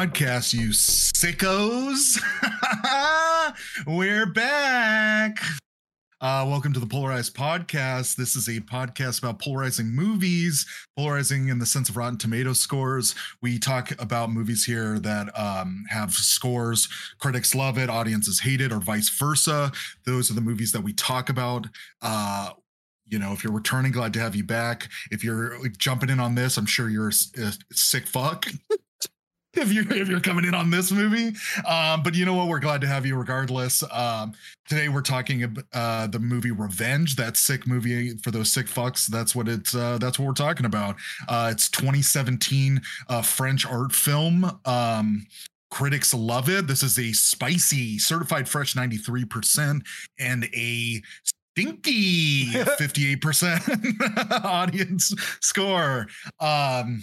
Podcast, you sickos. We're back. Uh, welcome to the Polarized Podcast. This is a podcast about polarizing movies, polarizing in the sense of Rotten Tomato scores. We talk about movies here that um, have scores. Critics love it, audiences hate it, or vice versa. Those are the movies that we talk about. Uh, you know, if you're returning, glad to have you back. If you're jumping in on this, I'm sure you're a, a sick fuck. If you're if you're coming in on this movie, um, but you know what? We're glad to have you regardless. Um, today we're talking about uh, the movie Revenge. That sick movie for those sick fucks. That's what it's. Uh, that's what we're talking about. Uh, it's 2017 uh, French art film. Um, critics love it. This is a spicy, certified fresh 93% and a stinky 58% audience score. Um,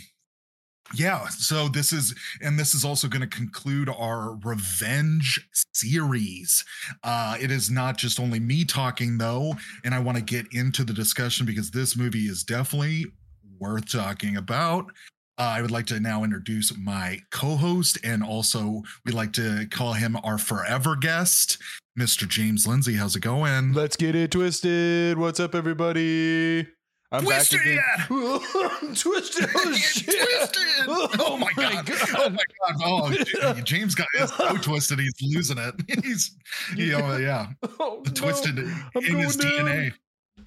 yeah, so this is, and this is also going to conclude our revenge series. Uh, it is not just only me talking, though, and I want to get into the discussion because this movie is definitely worth talking about. Uh, I would like to now introduce my co host, and also we'd like to call him our forever guest, Mr. James Lindsay. How's it going? Let's get it twisted. What's up, everybody? I'm Twisted! Oh, back again. twisted. Oh. Twisted! Oh, my god! Oh my god! Oh, James got is so twisted. He's losing it. He's, you oh, know, yeah, Oh, the twisted I'm in his down. DNA.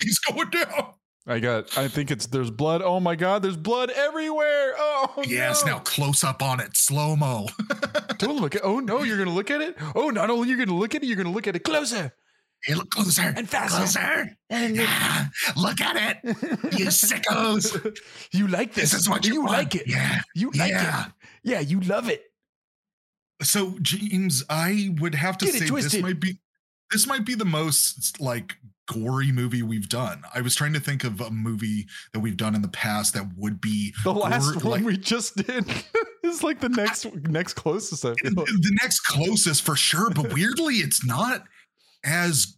He's going down. I got. I think it's there's blood. Oh my god, there's blood everywhere. Oh yes, no. now close up on it, slow mo. Don't look at. Oh no, you're gonna look at it. Oh, not only you're gonna look at it, you're gonna look at it closer hey, look closer and faster. closer. And Yeah, look at it, you sickos. you like this? This is what you, you like it. Yeah, You like yeah. it. Yeah, you love it. So James, I would have to Get say this might be this might be the most like gory movie we've done. I was trying to think of a movie that we've done in the past that would be The last gore- one like- we just did is like the next next closest. I feel. the next closest for sure, but weirdly, it's not as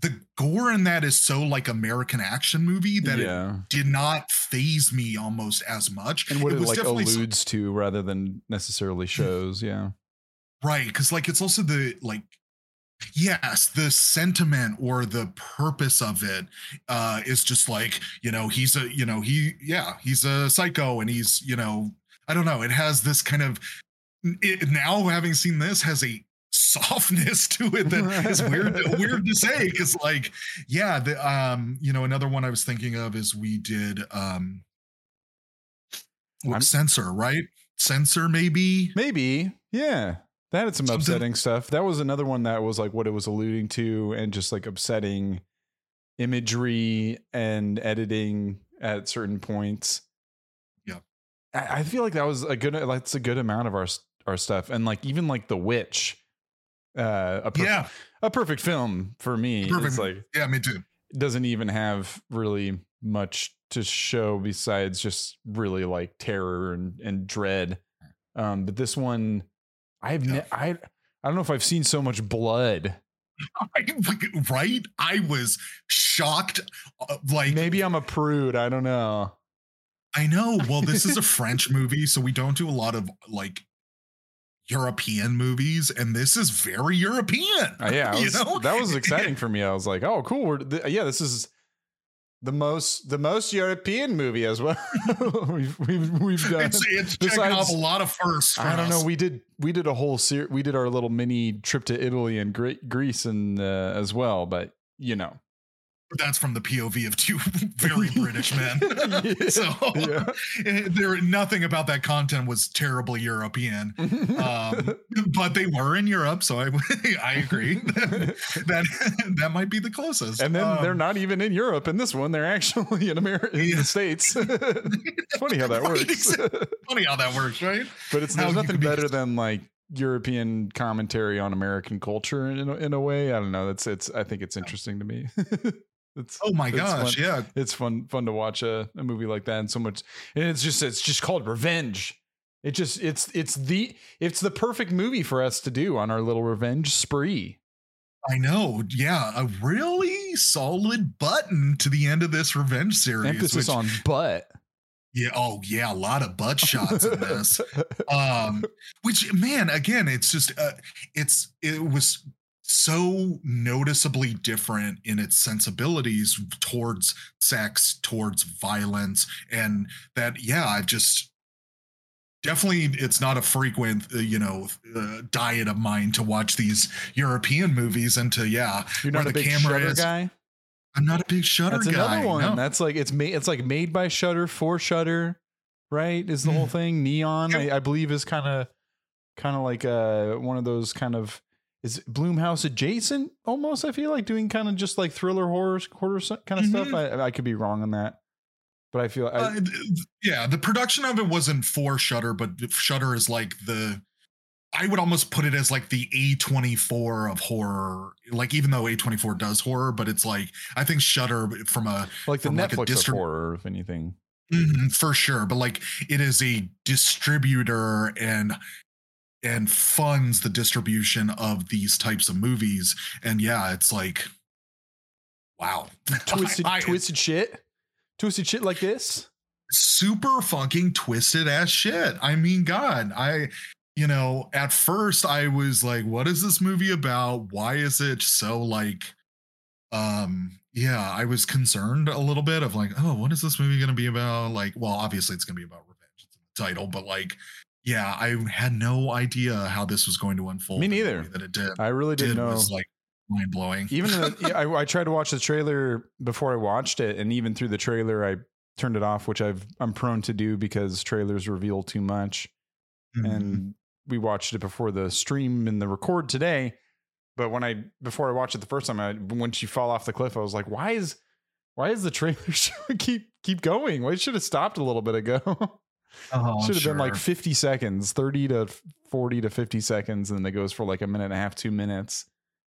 the gore in that is so like American action movie that it did not phase me almost as much. and what it, was like alludes to rather than necessarily shows yeah. Right because like it's also the like yes the sentiment or the purpose of it uh is just like you know he's a you know he yeah he's a psycho and he's you know i don't know it has this kind of it, now having seen this has a softness to it that is weird weird to say because like yeah the um you know another one i was thinking of is we did um I'm- censor right? Censor maybe? Maybe yeah. That had some Something- upsetting stuff. That was another one that was like what it was alluding to and just like upsetting imagery and editing at certain points. Yeah. i, I feel like that was a good that's a good amount of our our stuff. And like even like the witch uh a, perf- yeah a perfect film for me Perfect. it's like yeah me too doesn't even have really much to show besides just really like terror and, and dread. Um, but this one, I've ne- I I don't know if I've seen so much blood. Right? I was shocked. uh, Like, Maybe I'm a prude. I don't know. I know. Well, this is a French movie, so we don't do a lot of like European movies, and this is very European. Uh, yeah, I you know? that was exciting for me. I was like, oh, cool. We're th- yeah, this is the most the most European movie as well. we've, we've we've done. It's, it's Besides- off a lot of firsts. I don't know. We did we did a whole series. we did our little mini trip to Italy and Gre- Greece and uh, as well, but you know. That's from the POV of two very British men. Yeah. so Yeah. there, nothing about that content was terribly European. um, but they were in Europe, so I I agree that that might be the closest. and then they're Um, not even in Europe in this one. They're actually in America, in Yeah. the states. funny how that Right, works. exactly. funny how that works, right? but it's How there's nothing could be- better than like European commentary on American culture in a, in a way. I don't know. That's it's. I think it's interesting to me. It's Oh my gosh, fun. yeah. it's fun fun to watch a, a movie like that and so much and it's just it's just called revenge it just it's it's the it's the perfect movie for us to do on our little revenge spree I know. Yeah, a really solid button to the end of this revenge series. emphasis which- on butt Yeah. Oh, yeah. A lot of butt shots in this. um, which man, again, it's just uh, it's it was so noticeably different in its sensibilities towards sex, towards violence, and that yeah, I've just definitely it's not a frequent uh, you know uh, diet of mine to watch these European movies and to yeah, You're not a the big camera Shudder is- guy. I'm not a big Shudder That's guy. another one. no. That's like it's made. It's like made by Shudder for Shudder, right? Is the whole Mhm. thing Neon? Yep. I, I believe is kind of, kind of like uh one of those kind of is Blumhouse adjacent almost. I feel like doing kind of just like thriller horror horror kind of stuff. Mhm. I I could be wrong on that, but I feel I, Uh, yeah, the production of it wasn't for Shudder, but Shudder is like the. I would almost put it as like the A24 of horror. Like even though A24 does horror, but it's like I think Shudder from a like the like Netflix distrib- of horror, if anything. Mhm, for sure, but like it is a distributor and and funds the distribution of these types of movies. And yeah, it's like wow. Twisted, I- I- twisted shit, twisted shit like this. super fucking twisted ass shit. I mean, God, I, you know, at first I was like, what is this movie about? Why is it so like, um, yeah, I was concerned a little bit of like, oh, what is this movie going to be about? Like, well, obviously it's going to be about revenge, it's in the title, but like, yeah, I had no idea how this was going to unfold. Me neither. That it did. I really did didn't know. was like mind blowing. even the, I, I tried to watch the trailer before I watched it, and even through the trailer, I turned it off, which I've I'm prone to do because trailers reveal too much. Mhm. And we watched it before the stream and the record today. But when I before I watched it the first time, I when she fall off the cliff, I was like, why is why is the trailer keep keep going? Why should have stopped a little bit ago? Oh, should have been like 50 seconds, 30 to 40 to 50 seconds, and then it goes for like a minute and a half, two minutes,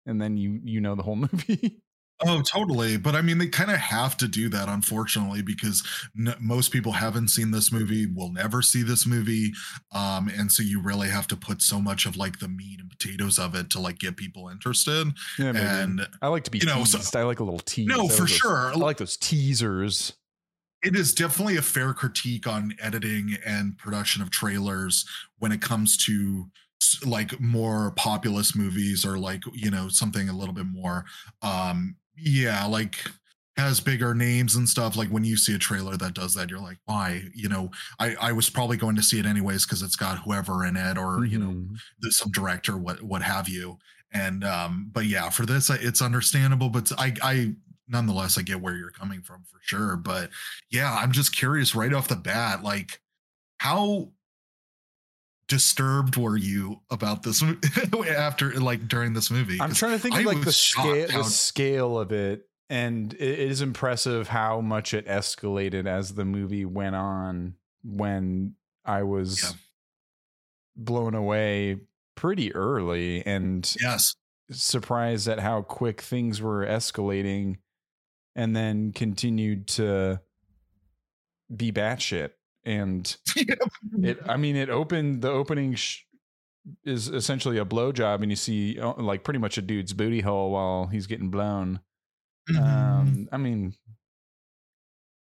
and then you you know the whole movie. Oh, totally. But I mean, they kind of have to do that, unfortunately, because n- most people haven't seen this movie, will never see this movie. Um, and so you really have to put so much of like the meat and potatoes of it to like get people interested. Yeah, maybe. And I like to be you know, so- I like a little tease. no, for those- sure. I like those teasers. It is definitely a fair critique on editing and production of trailers when it comes to like more populist movies or like you know something a little bit more um yeah like has bigger names and stuff. Like when you see a trailer that does that you're like why? You know i i was probably going to see it anyways because it's got whoever in it or you know Mhm. the- some director what what have you. And um but yeah for this it's understandable but i i nonetheless i get where you're coming from for sure but yeah i'm just curious right off the bat like how disturbed were you about this after like during this movie I'm trying to think of like the scale, how- the scale of it, and it is impressive how much it escalated as the movie went on. When I was Yeah. blown away pretty early, and yes surprised at how quick things were escalating and then continued to be batshit. And it, I mean, it opened the opening sh- is essentially a blowjob, and you see uh, like pretty much a dude's booty hole while he's getting blown. Um, I mean,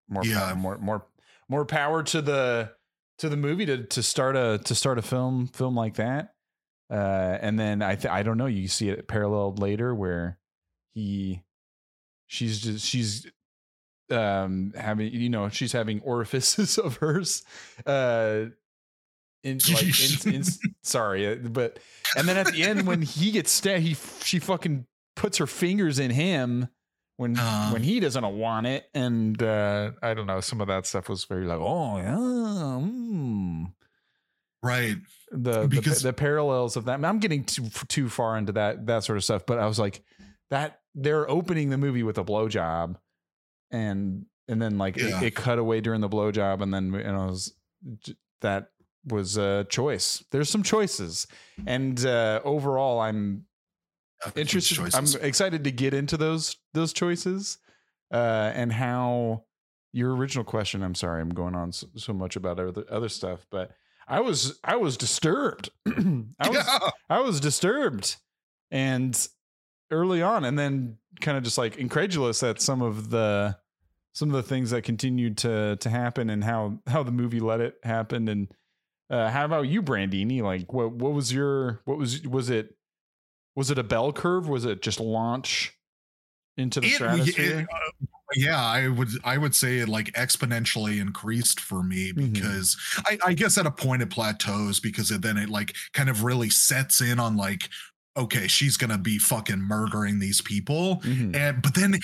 more Yeah. power, more more more power to the to the movie to to start a to start a film film like that. Uh, and then I th- I don't know. You see it paralleled later where he she's just she's um having you know she's having orifices of hers uh in like in, in, sorry uh, but and then at the end when he gets stabbed he she fucking puts her fingers in him when Uh. when he doesn't want it and uh i don't know some of that stuff was very like oh yeah mm. right the, the Because- the parallels of that i'm getting too too far into that that sort of stuff but i was like that they're opening the movie with a blowjob and and then like Yeah. it, it cut away during the blowjob and then and I was that was a choice there's some choices and uh overall i'm interested i'm excited to get into those those choices uh and how your original question i'm sorry i'm going on so, so much about other other stuff but i was i was disturbed i was Yeah. i was disturbed and early on and then kind of just like incredulous at some of the some of the things that continued to to happen and how how the movie let it happen and uh, how about you brandini? Like what what was your what was was it was it a bell curve? Was it just launch into the It- stratosphere it, uh, yeah, I would I would say it like exponentially increased for me Mhm. because I, I guess at a point it plateaus because it, then it like kind of really sets in on like okay she's gonna be fucking murdering these people. Mhm. and but then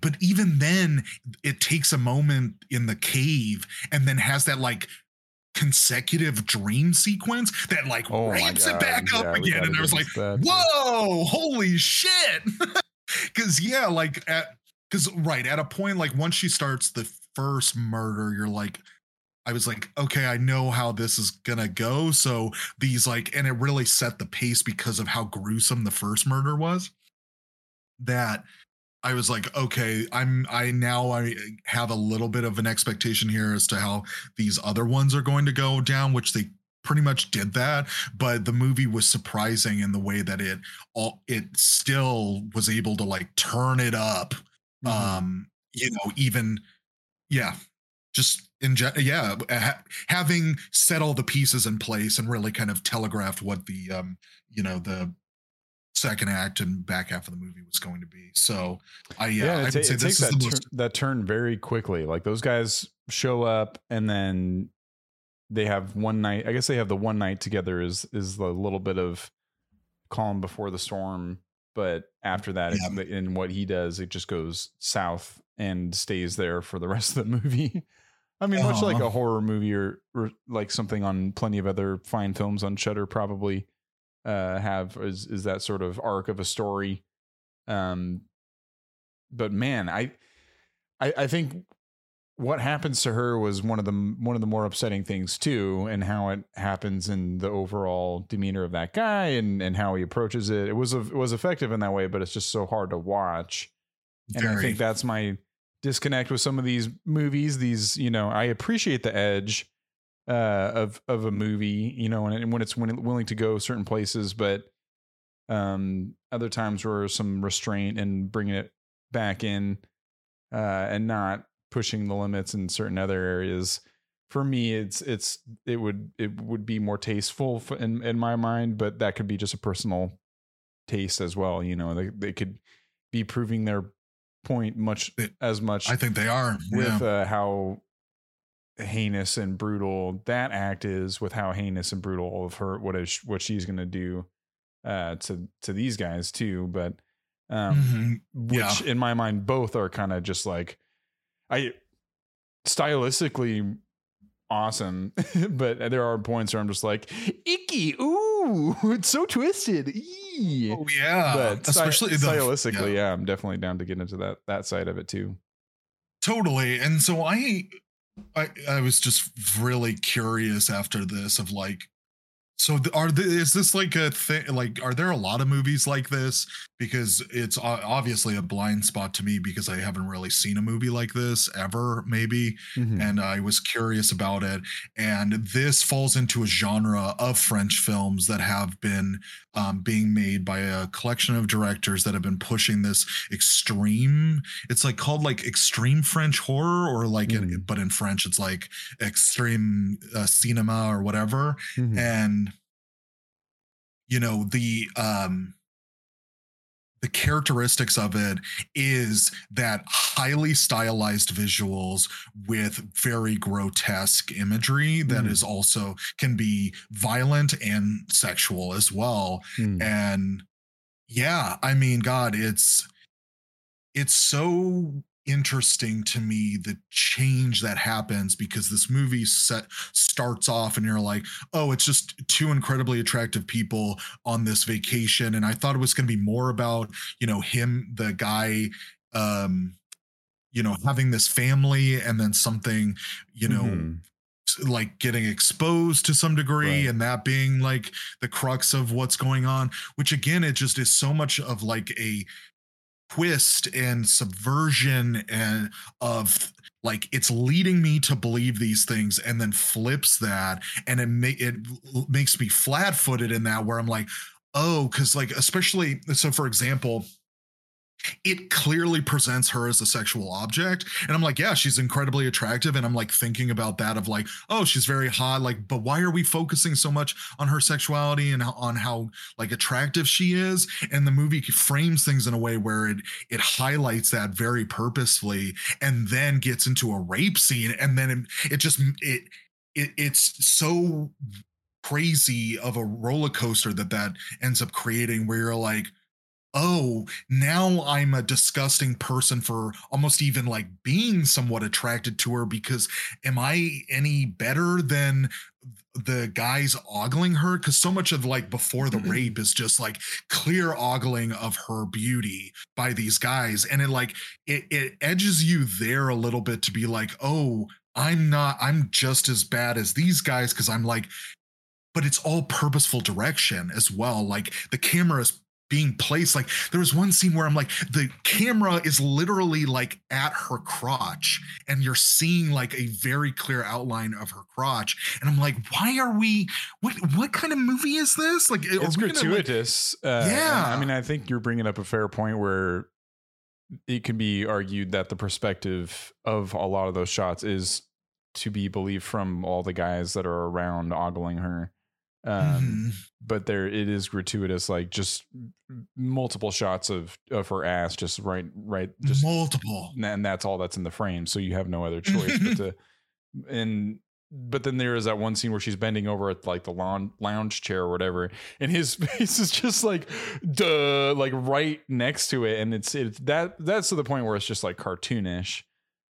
but even then it takes a moment in the cave and then has that like consecutive dream sequence that like oh ramps it back yeah, up again. and I was like that, whoa holy shit. Because yeah like at because right at a point like once she starts the first murder you're like i was like okay i know how this is gonna go so these like and it really set the pace because of how gruesome the first murder was that i was like okay i'm i now i have a little bit of an expectation here as to how these other ones are going to go down which they pretty much did that but the movie was surprising in the way that it all it still was able to like turn it up Mhm. um you know even yeah just in gen- yeah ha- having set all the pieces in place and really kind of telegraphed what the um you know the second act and back half of the movie was going to be so i yeah, yeah, i it, would say this takes is that, most that turn very quickly. Like those guys show up and then they have one night. I guess they have the one night together is is the little bit of calm before the storm. But after that, Yeah. in what he does, it just goes south and stays there for the rest of the movie. I mean, much like Uh-huh. a horror movie or, or like something on plenty of other fine films on Shudder probably uh, have is is that sort of arc of a story. Um, but man, I, I, I think what happens to her was one of the one of the more upsetting things too, and how it happens in the overall demeanor of that guy and and how he approaches it. It was it was effective in that way, but it's just so hard to watch. And I think that's my disconnect with some of these movies. These, you know, I appreciate the edge uh, of of a movie, you know, and, when it's when it willing to go certain places, but um, other times where some restraint and bringing it back in uh, and not pushing the limits in certain other areas. For me, it's it's it would it would be more tasteful in in my mind, but that could be just a personal taste as well. You know, they they could be proving their point much It- as much i think they are with yeah. uh, how heinous and brutal that act is, with how heinous and brutal of her what is what she's going to do uh, to to these guys too. But um, Mhm. which in my mind both are kind of just like I stylistically awesome, but there are points where I'm just like icky. Ooh, it's so twisted. Eee. Oh, yeah but especially the stylistically, yeah. yeah, I'm definitely down to get into that that side of it too. totally and so i i i was just really curious after this of like so are the, is this like a thing like are there a lot of movies like this because it's obviously a blind spot to me because i haven't really seen a movie like this ever maybe Mhm. and I was curious about it. And this falls into a genre of French films that have been um, being made by a collection of directors that have been pushing this extreme. It's like called like extreme French horror, or like, it- Mm. but in French it's like extreme uh, cinema or whatever Mhm. and you know the um the characteristics of it is that highly stylized visuals with very grotesque imagery that Mhm. is also can be violent and sexual as well Mm. and yeah i mean god it's it's so interesting to me the change that happens because this movie set starts off and you're like oh it's just two incredibly attractive people on this vacation and i thought it was going to be more about you know him the guy um you know having this family and then something you know Mhm. like getting exposed to some degree Right. and that being like the crux of what's going on which again it just is so much of like a twist and subversion and of like it's leading me to believe these things and then flips that. And it ma- it makes me flat-footed in that where I'm like oh cuz like especially so for example it clearly presents her as a sexual object. And i'm like yeah she's incredibly attractive. And i'm like thinking about that of like oh she's very hot. Like but why are we focusing so much on her sexuality and on how like attractive she is? And the movie frames things in a way where it it highlights that very purposefully and then gets into a rape scene. And then it, it just it, it it's so crazy of a roller coaster that that ends up creating where you're like oh, now I'm a disgusting person for almost even like being somewhat attracted to her because am I any better than the guys ogling her? Because so much of like before the mm-hmm. rape is just like clear ogling of her beauty by these guys. And it like it, it edges you there a little bit to be like, oh, I'm not, I'm just as bad as these guys because I'm like, but it's all purposeful direction as well. Like the camera is being placed like there was one scene where i'm like the camera is literally like at her crotch and you're seeing like a very clear outline of her crotch and i'm like why are we what what kind of movie is this? Like it's gratuitous gonna, like, uh, yeah. I mean i think you're bringing up a fair point where it can be argued that the perspective of a lot of those shots is to be believed from all the guys that are around ogling her um mm-hmm. but there it is gratuitous like just multiple shots of of her ass just right right just multiple and that's all that's in the frame so you have no other choice but to and but then there is that one scene where she's bending over at like the lawn, lounge chair or whatever and his face is just like duh like right next to it and it's it's that that's to the point where it's just like cartoonish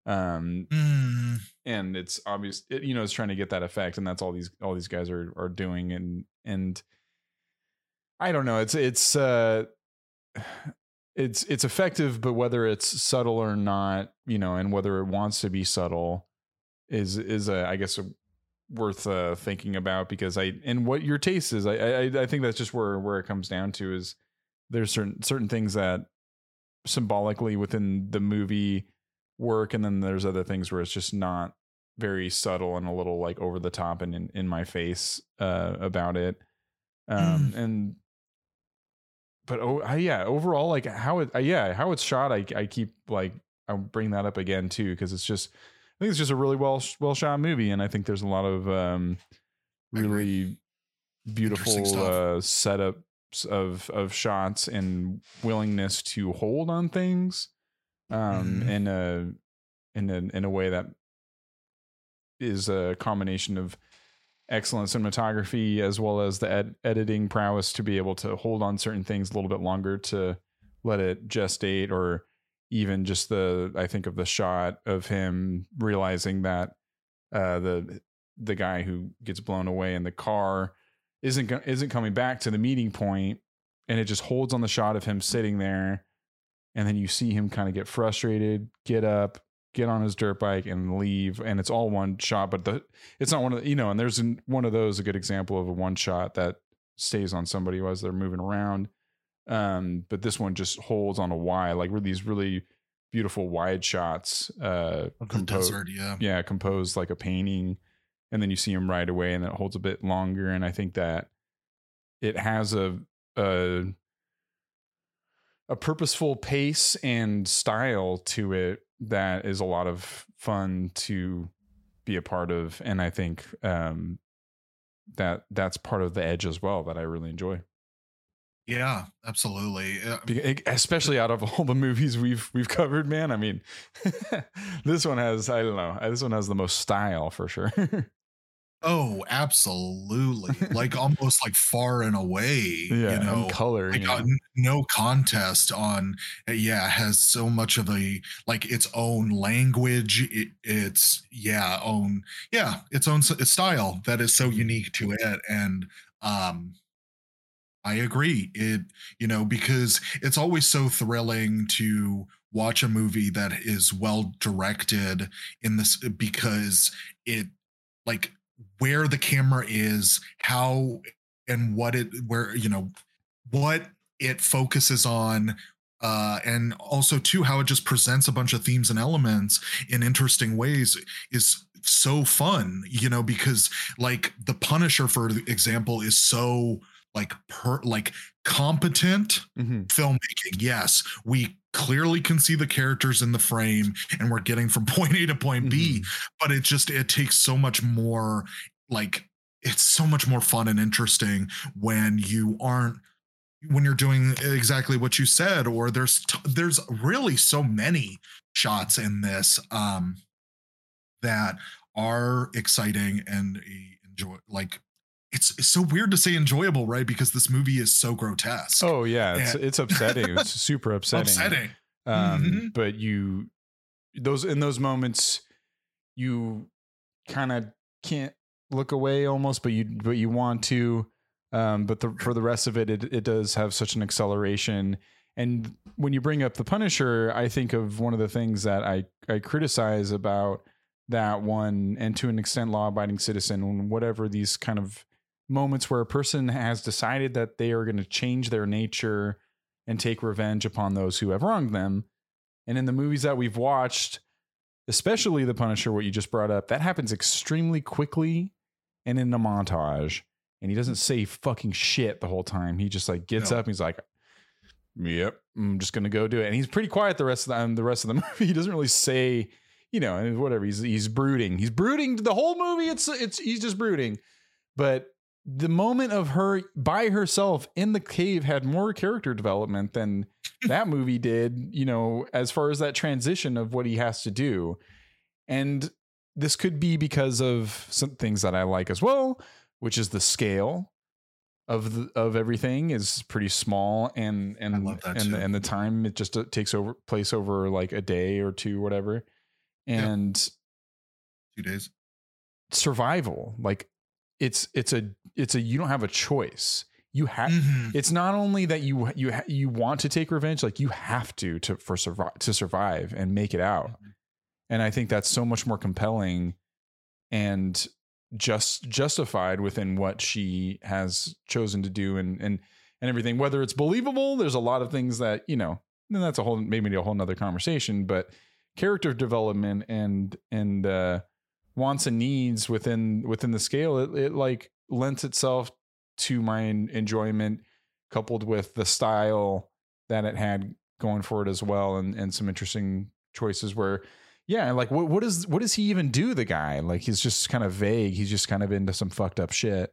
um mm. and it's obvious it, you know it's trying to get that effect and that's all these all these guys are are doing and and i don't know it's it's uh it's it's effective but whether it's subtle or not you know and whether it wants to be subtle is is a, I guess a, worth uh, thinking about because I and what your taste is I, I I think that's just where where it comes down to is there's certain certain things that symbolically within the movie work and then there's other things where it's just not very subtle and a little like over the top and in, in my face uh about it. Um mm. and but oh yeah overall like how it uh, yeah how it's shot i i keep like i'll bring that up again too because it's just i think it's just a really well well shot movie and i think there's a lot of um really beautiful uh setups of of shots and willingness to hold on things um, mm-hmm. in a in a in a way that is a combination of excellent cinematography as well as the ed- editing prowess to be able to hold on certain things a little bit longer to let it gestate or even just the I think of the shot of him realizing that uh, the the guy who gets blown away in the car isn't isn't coming back to the meeting point and it just holds on the shot of him sitting there and then you see him kind of get frustrated, get up, get on his dirt bike and leave and it's all one shot but the it's not one of the, you know and there's one of those a good example of a one shot that stays on somebody as they're moving around um but this one just holds on a y like with these really beautiful wide shots uh composed yeah. yeah composed like a painting and then you see him right away and it holds a bit longer and i think that it has a a a purposeful pace and style to it that is a lot of fun to be a part of and i think um, that that's part of the edge as well that i really enjoy. Yeah absolutely. Especially out of all the movies we've we've covered man i mean this one has i don't know this one has the most style for sure Oh, absolutely. like almost like far and away. Yeah, you know, color. Like, uh, no contest on uh, yeah, has so much of a like its own language. It, it's yeah, own yeah, its own style that is so mm-hmm. unique to it. And um I agree. It, you know, because it's always so thrilling to watch a movie that is well directed in this because it like where the camera is, how and what it where you know what it focuses on uh, and also too how it just presents a bunch of themes and elements in interesting ways is so fun you know because like the punisher for example is so like per like competent mm-hmm. filmmaking yes we clearly can see the characters in the frame and we're getting from point A to point B, Mhm. but it just it takes so much more like it's so much more fun and interesting when you aren't when you're doing exactly what you said or there's t- there's really so many shots in this um that are exciting and uh, enjoy like it's, it's so weird to say enjoyable right because this movie is so grotesque Oh yeah, it's it's upsetting. It's super upsetting. upsetting Um, Mhm. But you, those in those moments, you kind of can't look away almost, but you but you want to. Um, but the, for the rest of it, it it does have such an acceleration. And when you bring up the Punisher, I think of one of the things that I I criticize about that one, and to an extent, law abiding citizen, and whatever these kind of moments where a person has decided that they are going to change their nature and take revenge upon those who have wronged them. And in the movies that we've watched, especially The Punisher, what you just brought up, that happens extremely quickly and in a montage. And he doesn't say fucking shit the whole time. He just like gets No. up and he's like, Yep, I'm just gonna go do it. And he's pretty quiet the rest of the um, the rest of the movie. He doesn't really say, you know, and whatever. He's he's brooding. He's brooding the whole movie. It's it's he's just brooding. But the moment of her by herself in the cave had more character development than that movie did, you know, as far as that transition of what he has to do. And this could be because of some things that I like as well, which is the scale of the, of everything is pretty small and and and too. and the time it just uh, takes over place over like a day or two whatever. And two days survival like it's it's a it's a you don't have a choice you have Mhm. it's not only that you you ha- you want to take revenge like you have to to for survive to survive and make it out Mhm. and i think that's so much more compelling and just justified within what she has chosen to do and and and everything whether it's believable there's a lot of things that you know and that's a whole maybe a whole nother conversation but character development and and uh wants and needs within within the scale it, it like lends itself to my enjoyment coupled with the style that it had going for it as well and and some interesting choices where yeah like what what is what does he even do the guy? Like he's just kind of vague. He's just kind of into some fucked up shit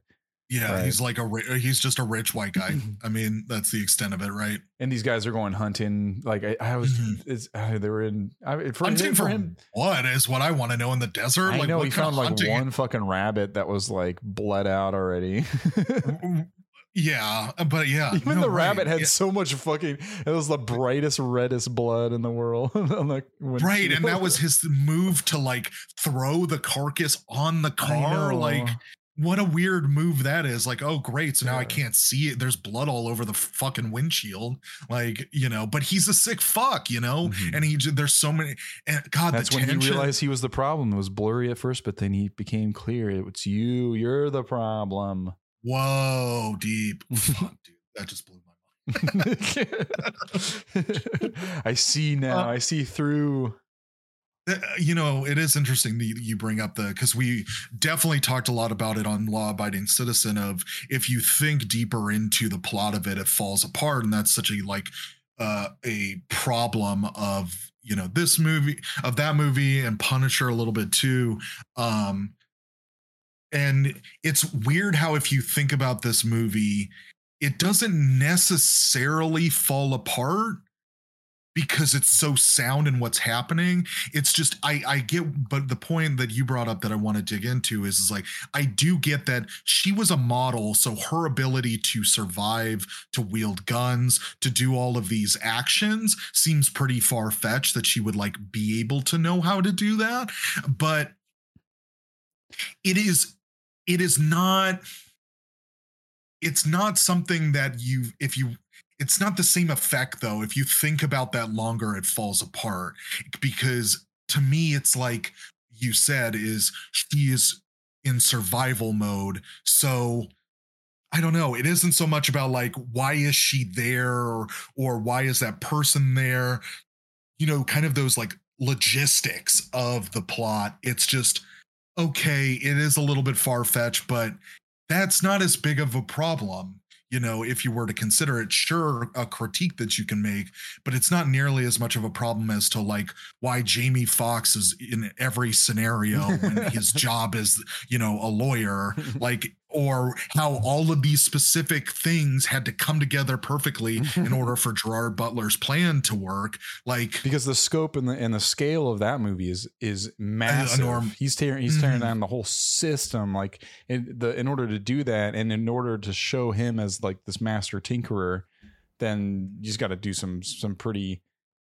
yeah Right. he's like a ri- he's just a rich white guy i mean that's the extent of it right and these guys are going hunting like i, I was Mhm. it's, uh, they were in I, for, hunting him, for him what is what i want to know in the desert I like know he found like hunting one fucking rabbit that was like bled out already. yeah but yeah Even no, the right. rabbit had Yeah, so much fucking. It was the brightest, reddest blood in the world. the right and that was his move to like throw the carcass on the car like what a weird move that is like oh great so now i can't see it there's blood all over the fucking windshield like you know but he's a sick fuck you know Mhm. and he j- there's so many and god That's the when tension he realized he was the problem. It was blurry at first, but then he became clear. It's you. You're the problem. whoa deep fuck dude that just blew my mind I see now. Uh, I see through. Uh, you know it is interesting that you bring up the because we definitely talked a lot about it on law abiding citizen of if you think deeper into the plot of it it falls apart and that's such a like uh a problem of you know this movie of that movie and punisher a little bit too um and it's weird how if you think about this movie it doesn't necessarily fall apart because it's so sound in what's happening it's just i i get but the point that you brought up that i want to dig into is, is like i do get that she was a model so her ability to survive to wield guns to do all of these actions seems pretty far-fetched that she would like be able to know how to do that but it is it is not it's not something that you if you it's not the same effect though if you think about that longer it falls apart because to me it's like you said is she is in survival mode so i don't know it isn't so much about like why is she there or or why is that person there? You know kind of those like logistics of the plot it's just okay it is a little bit far-fetched but that's not as big of a problem you know, if you were to consider it, sure, a critique that you can make, but it's not nearly as much of a problem as to like why Jamie Foxx is in every scenario when his job is, you know, a lawyer, like, or how all of these specific things had to come together perfectly in order for Gerard Butler's plan to work. Like, because the scope and the and the scale of that movie is is massive. enorm- He's tearing he's tearing Mhm. down the whole system. Like in the in order to do that, and in order to show him as like this master tinkerer, then you just got to do some some pretty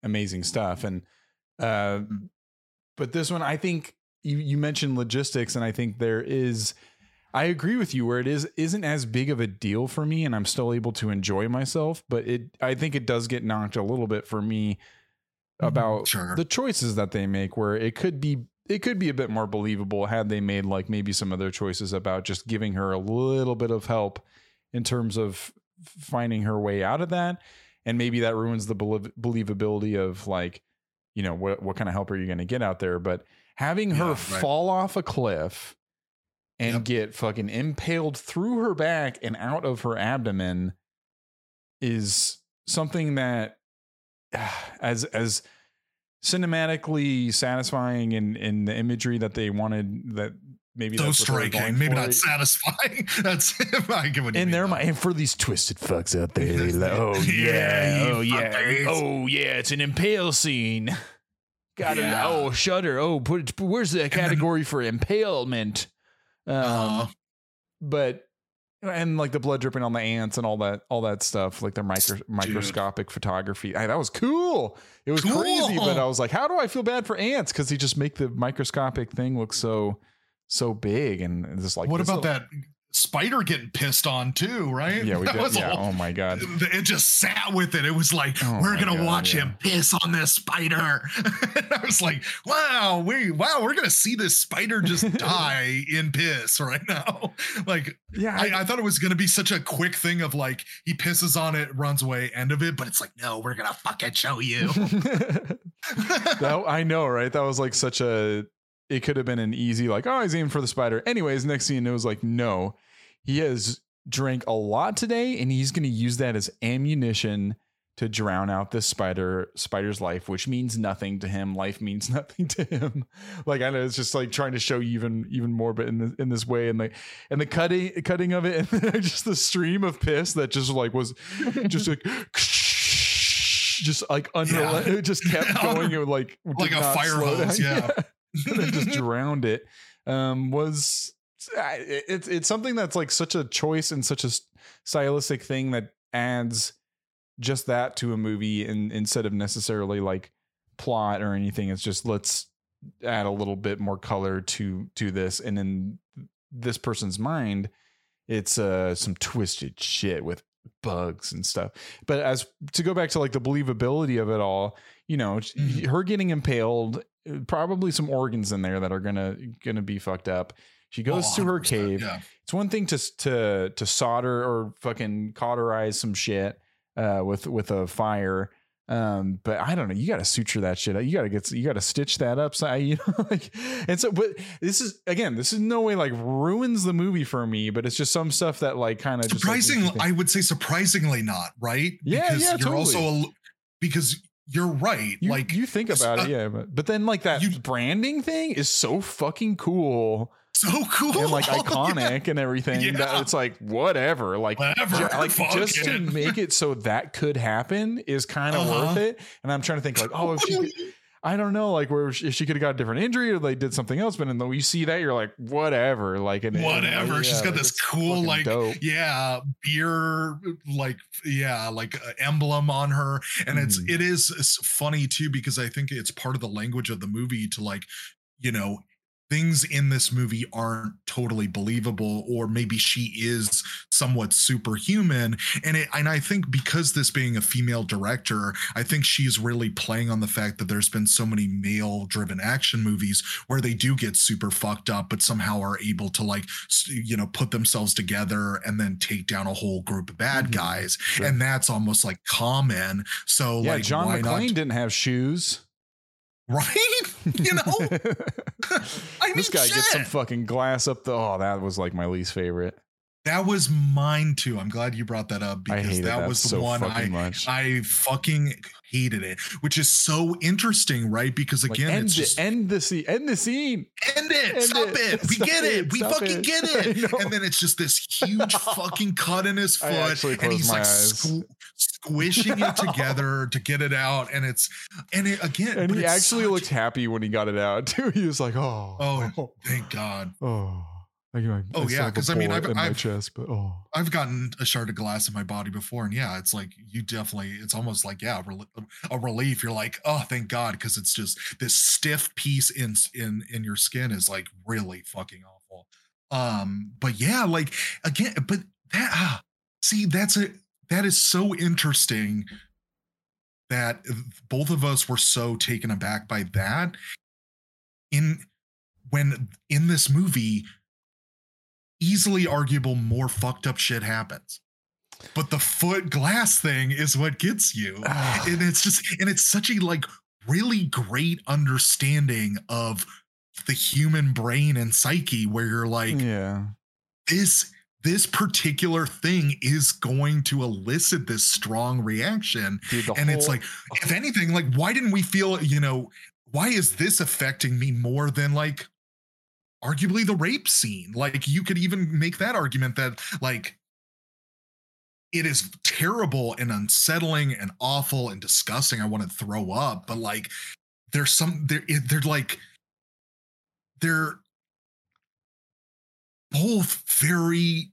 amazing stuff. And uh, but this one, I think you you mentioned logistics, and I think there is. I agree with you where it is isn't as big of a deal for me and I'm still able to enjoy myself, but it I think it does get knocked a little bit for me mm-hmm. about Sure. the choices that they make where it could be it could be a bit more believable had they made like maybe some other choices about just giving her a little bit of help in terms of finding her way out of that and maybe that ruins the belie- believability of like you know what what kind of help are you going to get out there but having her Yeah, right. fall off a cliff and Yep. get fucking impaled through her back and out of her abdomen is something that as as cinematically satisfying in in the imagery that they wanted that maybe so that's what they were striking, maybe not satisfying. That's I what you in their mind, and for these twisted fucks out there, like, oh Yeah, yeah, oh yeah, fuckers. oh yeah, it's an impale scene. Got it. Yeah. Oh, shudder. Oh, put where's the category for impalement? Um, Uh, but and like the blood dripping on the ants and all that all that stuff like the micro, microscopic photography. I, that was cool! It was Cool. crazy but i was like how do i feel bad for ants? Because he just make the microscopic thing look so so big and just like what about that spider getting pissed on too? Right? yeah we That did yeah oh my god it just sat with it. It was like, Oh we're gonna God, watch yeah. him piss on this spider. I was like, wow, we wow, we're gonna see this spider just die in piss right now. Like, yeah I, I thought it was gonna be such a quick thing of like he pisses on it, runs away, end of it, but it's like, no, we're gonna fucking show you. that, I know, right? That was like such a. It could have been an easy, like, oh, he's aiming for the spider. Anyways, next scene, it was like, no, he has drank a lot today, and he's going to use that as ammunition to drown out this spider spider's life, which means nothing to him. Life means nothing to him. Like I know it's just like trying to show you even even more, but in this in this way, and like and the cutting cutting of it, and just the stream of piss that just like was just like just like unrel- Yeah. it just kept going. It would like Like a fire hose, yeah. then just drowned it. Um, was it's it's something that's like such a choice and such a stylistic thing that adds just that to a movie, and instead of necessarily like plot or anything, it's just let's add a little bit more color to to this, and in this person's mind, it's uh some twisted shit with bugs and stuff. But as to go back to like the believability of it all, you know, Mhm. her getting impaled, probably some organs in there that are gonna gonna be fucked up. She goes Oh, to her cave. Yeah. It's one thing to to to solder or fucking cauterize some shit uh, with with a fire. Um, but I don't know. You got to suture that shit. You got to get. You got to stitch that up. So you know, like, and so, but this is again, this is no way like ruins the movie for me. But it's just some stuff that like kind of Surprising, I would say surprisingly not, right? Yeah, because yeah, you're totally. also a, because you're right. you, like you think about uh, it, yeah. But, but then like that you- branding thing is so fucking cool so cool and like Yeah. iconic and everything Yeah. that it's like whatever like Whatever, like fuck just to make it so that could happen is kind of Uh-huh. worth it and i'm trying to think like oh if she i don't know like where if she could have got a different injury or they did something else but then though you see that you're like whatever like and, and, Whatever. She's yeah, got like, this cool, like, dope. yeah beer like yeah like uh, emblem on her and it's Mhm. it is it's funny too because i think it's part of the language of the movie to like you know things in this movie aren't totally believable or maybe she is somewhat superhuman and it and i think because this being a female director i think she's really playing on the fact that there's been so many male driven action movies where they do get super fucked up but somehow are able to like you know put themselves together and then take down a whole group of bad Mhm. guys Sure. and that's almost like common so yeah like john mcclane not didn't have shoes right? You know? I mean, this guy gets some fucking glass up the oh that was like my least favorite That was mine too. I'm glad you brought that up because that, that was the so one I much. I fucking hated it, which is so interesting, right? Because Like, again, end, it's the, just end the scene. End the scene. end it, end stop it, it, we stop get it, it, we fucking it. get it, and then it's just this huge fucking cut in his foot, and he's like squ- squishing it together to get it out, and it's and it again, And he actually such- looked happy when he got it out too. He was like, "Oh, Oh, oh, Thank God. oh." I, Oh, still yeah, because I mean, I've- in I've- chest, but oh, I've gotten a shard of glass in my body before, and yeah, it's like you definitely. It's almost like yeah, a relief. You're like, oh, thank God, because it's just this stiff piece in in in your skin is like really fucking awful. Um, but yeah, like again, but that ah, see, that's a that is so interesting that both of us were so taken aback by that in when in this movie easily arguable more fucked up shit happens. But the foot glass thing is what gets you. Ah. and it's just and it's such a like really great understanding of the human brain and psyche where you're like yeah, this this particular thing is going to elicit this strong reaction. Dude, and it's like if anything like why didn't we feel you know why is this affecting me more than like arguably the rape scene. Like you could even make that argument that like it is terrible and unsettling and awful and disgusting i want to throw up but like there's some they're they're like they're both very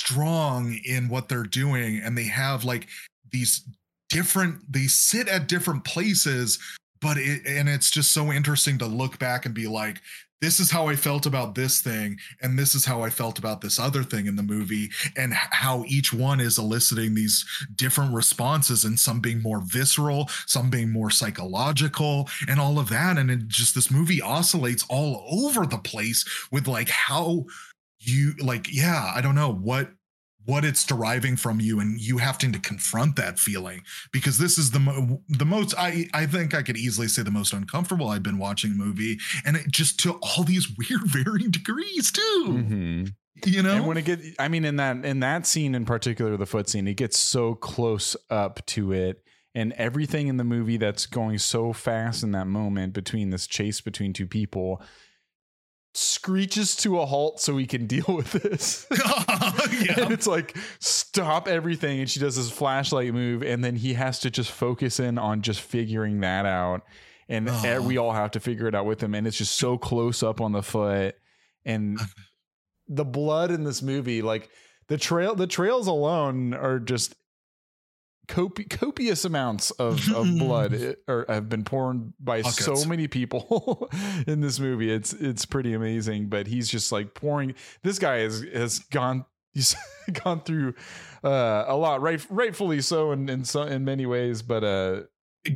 strong in what they're doing and they have like these different they sit at different places but it and it's just so interesting to look back and be like this is how I felt about this thing, and this is how I felt about this other thing in the movie, and how each one is eliciting these different responses, and some being more visceral, some being more psychological, and all of that. And it just this movie oscillates all over the place with like how you like, yeah, I don't know what what it's deriving from you and you having to confront that feeling because this is the mo- the most I I think I could easily say the most uncomfortable I've been watching a movie and it just to all these weird varying degrees too Mhm. you know And when it get, I mean, in that in that scene in particular, the foot scene, it gets so close up to it, and everything in the movie that's going so fast in that moment between this chase between two people screeches to a halt so we can deal with this. And it's like stop everything, and she does this flashlight move, and then he has to just focus in on just figuring that out, and Oh. we all have to figure it out with him, and it's just so close up on the foot, and the blood in this movie, like the trail, the trails alone are just copi- copious amounts of, of blood eh, or have been poured by so many people in this movie. It's it's pretty amazing. But he's just like pouring. This guy has has gone. He's gone through uh, a lot, right? Rightfully so, in in, so, in many ways. But uh,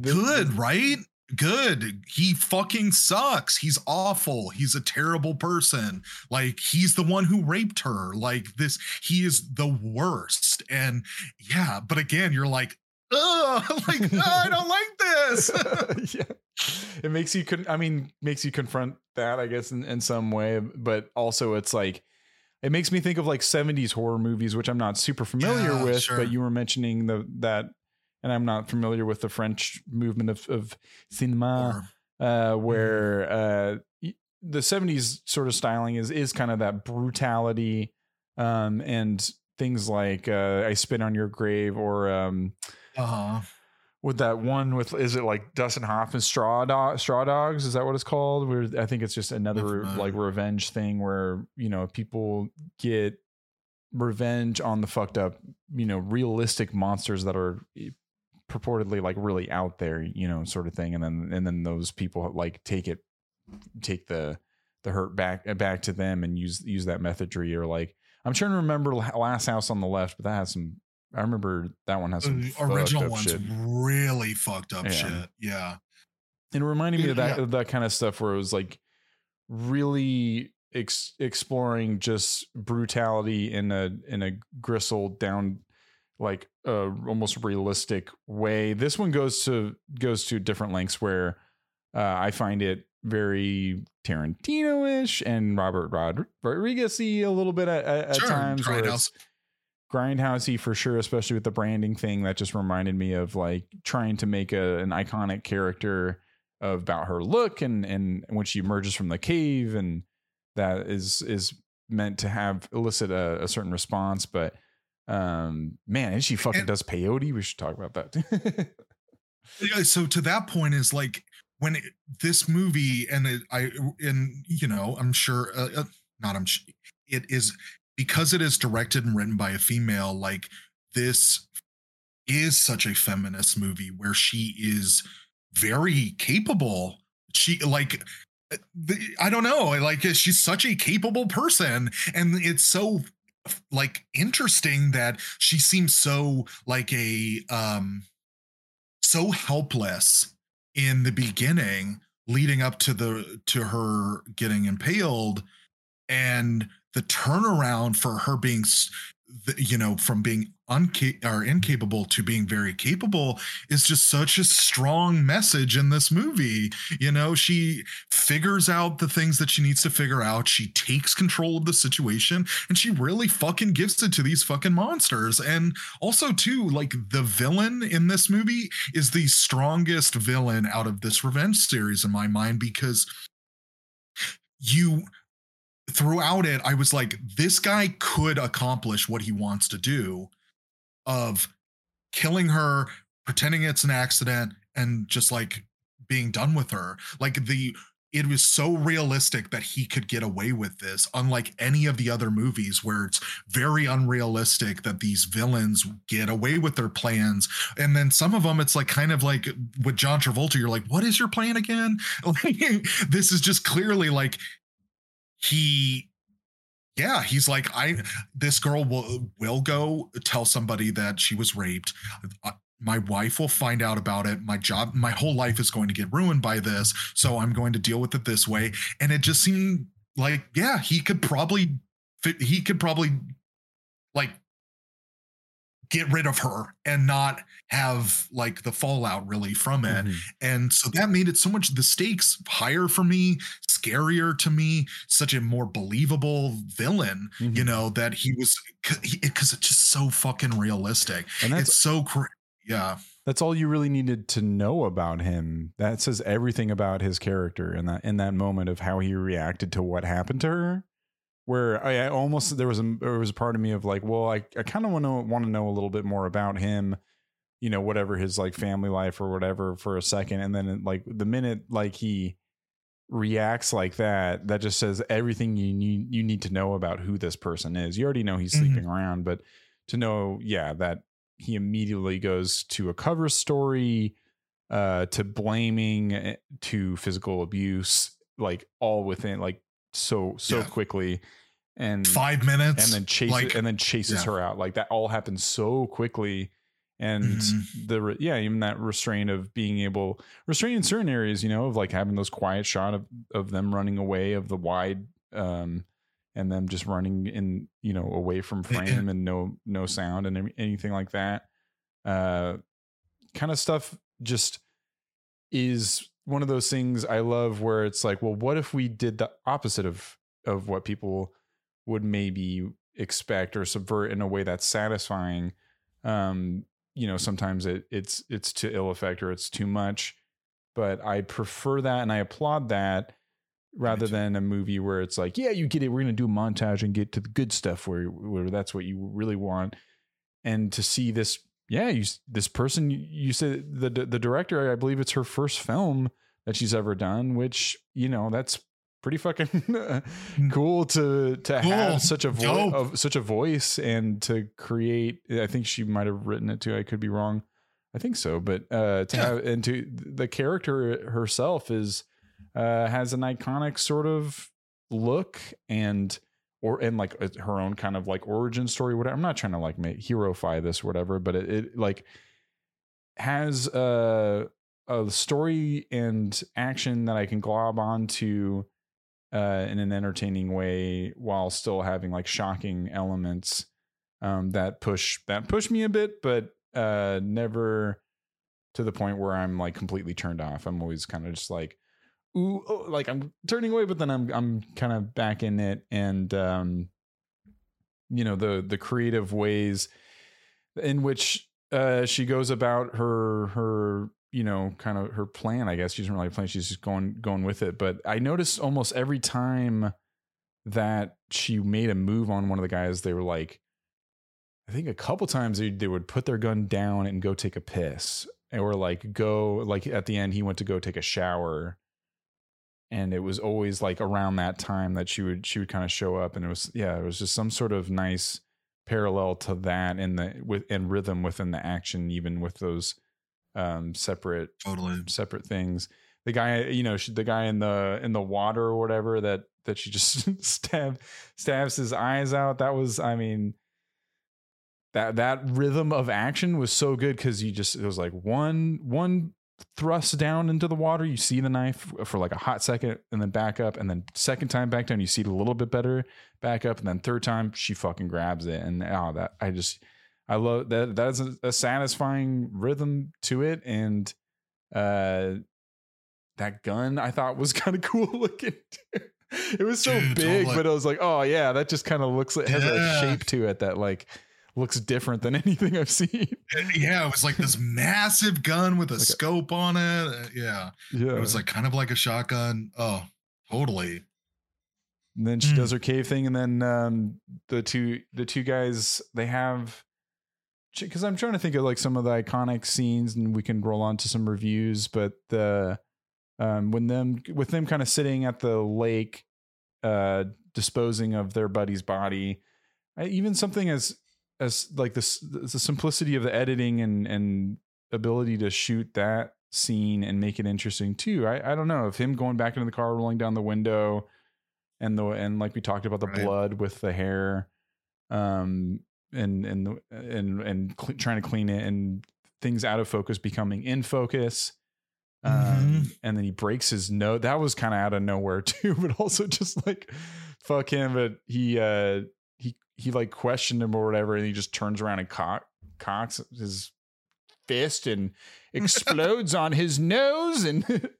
good right good he fucking sucks he's awful he's a terrible person like he's the one who raped her like this he is the worst and yeah but again you're like oh like i don't like this yeah, it makes you. Con- I mean, makes you confront that, I guess, in, in some way. But also, it's like it makes me think of like '70s horror movies, which I'm not super familiar Yeah, with. sure. But you were mentioning the that, and I'm not familiar with the French movement of of cinema, uh, where uh, the '70s sort of styling is is kind of that brutality, um, and things like uh, "I Spit on Your Grave" or um, uh-huh. with that one with is it like Dustin Hoffman straw dog straw dogs? Is that what it's called? Where I think it's just another Not like revenge thing where you know people get revenge on the fucked up you know realistic monsters that are purportedly like really out there you know sort of thing and then and then those people like take it take the the hurt back uh, back to them and use use that methodry or like I'm trying to remember Last House on the Left but that has some I remember that one has some the original up one's shit. really fucked up Yeah. shit yeah and it reminded me of that Yeah. of that kind of stuff where it was like really ex- exploring just brutality in a in a gristle down like a almost realistic way this one goes to goes to different lengths where uh, i find it very Tarantino-ish and Robert Rod- Rodriguez-y a little bit at, at, Sure, times. Grindhouse. grindhousey for sure, especially with the branding thing. That just reminded me of like trying to make a, an iconic character of, about her look and and when she emerges from the cave and that is is meant to have elicit a, a certain response. But um man, and she fucking And- does peyote. We should talk about that. So to that point is like when it, this movie and it, I and you know I'm sure uh, uh, not I'm it is because it is directed and written by a female like this is such a feminist movie where she is very capable she like uh, the- I don't know like she's such a capable person and it's so like interesting that she seems so like a um so helpless in the beginning leading up to the to her getting impaled and the turnaround for her being you know from being unca- incapable to being very capable is just such a strong message in this movie. You know she figures out the things that she needs to figure out. She takes control of the situation and she really fucking gives it to these fucking monsters. And also too like the villain in this movie is the strongest villain out of this revenge series in my mind because you throughout it i was like this guy could accomplish what he wants to do of killing her pretending it's an accident and just like being done with her. Like the it was so realistic that he could get away with this unlike any of the other movies where it's very unrealistic that these villains get away with their plans. And then some of them it's like kind of like with john travolta you're like what is your plan again? This is just clearly like he yeah he's like i this girl will will go tell somebody that she was raped. Uh, my wife will find out about it. My job my whole life is going to get ruined by this so i'm going to deal with it this way. And it just seemed like yeah he could probably he could probably like get rid of her and not have like the fallout really from it Mhm. and so that made it so much the stakes higher for me scarier to me such a more believable villain you Mhm. know that he was because it's just so fucking realistic and that's it's so cra- yeah that's all you really needed to know about him. That says everything about his character in that in that moment of how he reacted to what happened to her. Where I, I almost there was a there was a part of me of like, well, I, I kind of want to want to know a little bit more about him, you know, whatever his like family life or whatever for a second, and then like the minute like he reacts like that, that just says everything you need you need to know about who this person is. You already know he's Mhm. sleeping around, but to know, yeah, that he immediately goes to a cover story uh to blaming eh, to physical abuse like all within like so so Yeah. quickly and five minutes and then chases like- and then chases yeah. her out like that all happens so quickly and Mhm. the re- yeah even that restraint of being able restraint in certain areas you know of like having those quiet shot of of them running away of the wide um and them just running in you know away from frame and no no sound and anything like that uh kind of stuff just is one of those things I love where it's like, well, what if we did the opposite of of what people would maybe expect or subvert in a way that's satisfying? Um, you know, sometimes it it's it's to ill effect or it's too much, but I prefer that and I applaud that rather than a movie where it's like, yeah, you get it, we're gonna do a montage and get to the good stuff where where that's what you really want, and to see this yeah, you this person you- said the the director, I believe it's her first film that she's ever done, which you know that's pretty fucking cool to to Mm. Cool. have such a voice of such a voice and to create. I think she might have written it too. I could be wrong. I think so, but uh, to Yeah. have and to the character herself is uh, has an iconic sort of look and or and like uh, her own kind of like origin story whatever i'm not trying to like make herofy this or whatever but it, it like has a a story and action that i can glob onto uh in an entertaining way while still having like shocking elements um that push that push me a bit but uh never to the point where i'm like completely turned off. I'm always kind of just like ooh, oh, like I'm turning away, but then I'm I'm kind of back in it, and um, you know the the creative ways in which uh she goes about her her you know kind of her plan. I guess she doesn't really plan; she's just going going with it. But I noticed almost every time that she made a move on one of the guys, they were like. I think a couple times they, they would put their gun down and go take a piss or like go like at the end he went to go take a shower and it was always like around that time that she would she would kind of show up and it was yeah it was just some sort of nice parallel to that in the with and rhythm within the action even with those um separate Totally. separate things the guy you know the guy in the in the water or whatever that that she just stab stabs his eyes out that was i mean that that rhythm of action was so good because you just it was like one one thrust down into the water you see the knife for like a hot second and then back up and then second time back down you see it a little bit better back up and then third time she fucking grabs it and oh that i just i love that that's a, a satisfying rhythm to it and uh that gun i thought was kind of cool looking it was so Dude, big totally. but i was like oh yeah that just kind of looks like has a shape to it that like looks different than anything i've seen Yeah, it was like this massive gun with a Like a- scope on it. Uh, Yeah. yeah It was like kind of like a shotgun. Oh, totally. And then she Mm. does her cave thing, and then um, the two the two guys they have because I'm trying to think of like some of the iconic scenes, and we can roll on to some reviews. But the um, when them with them kind of sitting at the lake, uh, disposing of their buddy's body, I, even something as as like this the simplicity of the editing and and ability to shoot that scene and make it interesting too. I I don't know if him going back into the car, rolling down the window and the and like we talked about the Right. blood with the hair um and and the- and and cl- trying to clean it and things out of focus becoming in focus um Mhm. and then he breaks his nose that was kind of out of nowhere too but also just like fuck him but he uh he like questioned him or whatever and he just turns around and cock cocks his fist and explodes on his nose and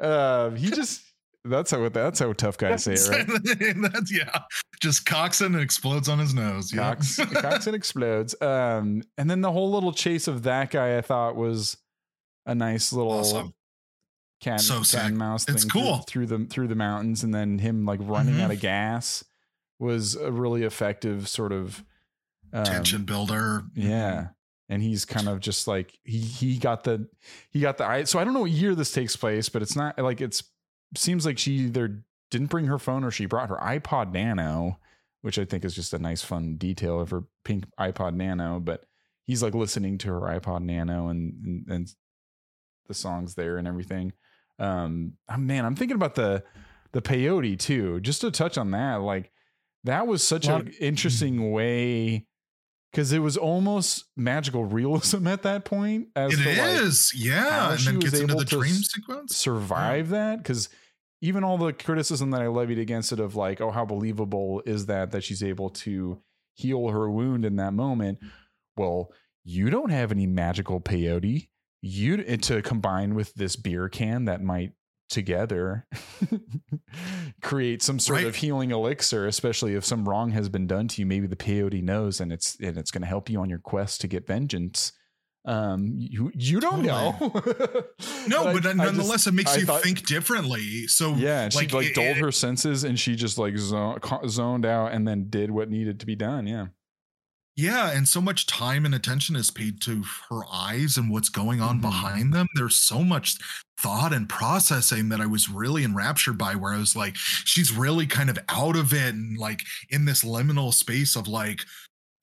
uh he just that's how that's how tough guys say it right That's yeah. Just cocks it and explodes on his nose. Yeah. cocks, cocks and explodes. Um, and then the whole little chase of that guy, I thought was a nice little Awesome. cat, So cat mouse It's thing cool. through, through the through the mountains, and then him like running Mhm. out of gas was a really effective sort of um, Tension builder. Yeah. And he's kind of just like he he got the he got the so I don't know what year this takes place, but it's not like it's seems like she either didn't bring her phone or she brought her iPod Nano, which I think is just a nice fun detail of her pink iPod Nano. But he's like listening to her iPod Nano and and, and the songs there and everything. Um, oh, man, I'm thinking about the the peyote too. Just to touch on that, like that was such an interesting way because it was almost magical realism at that point. As It to, is, yeah. And she then was gets into able the to dream sequence. survive that because even all the criticism that I levied against it of like, oh, how believable is that that she's able to heal her wound in that moment? Well, you don't have any magical peyote. You eh, to combine with this beer can that might together create some sort Right. of healing elixir especially if some wrong has been done to you maybe the peyote knows and it's and it's going to help you on your quest to get vengeance um you you don't know No, I- but I just- nonetheless, it makes I you thought- think differently. So yeah, and like, she like it- dulled it- her senses, and she just like zo- co- zoned out, and then did what needed to be done. Yeah, Yeah, and so much time and attention is paid to her eyes and what's going on Mhm. behind them. There's so much thought and processing that I was really enraptured by, where I was like, she's really kind of out of it and like in this liminal space of like,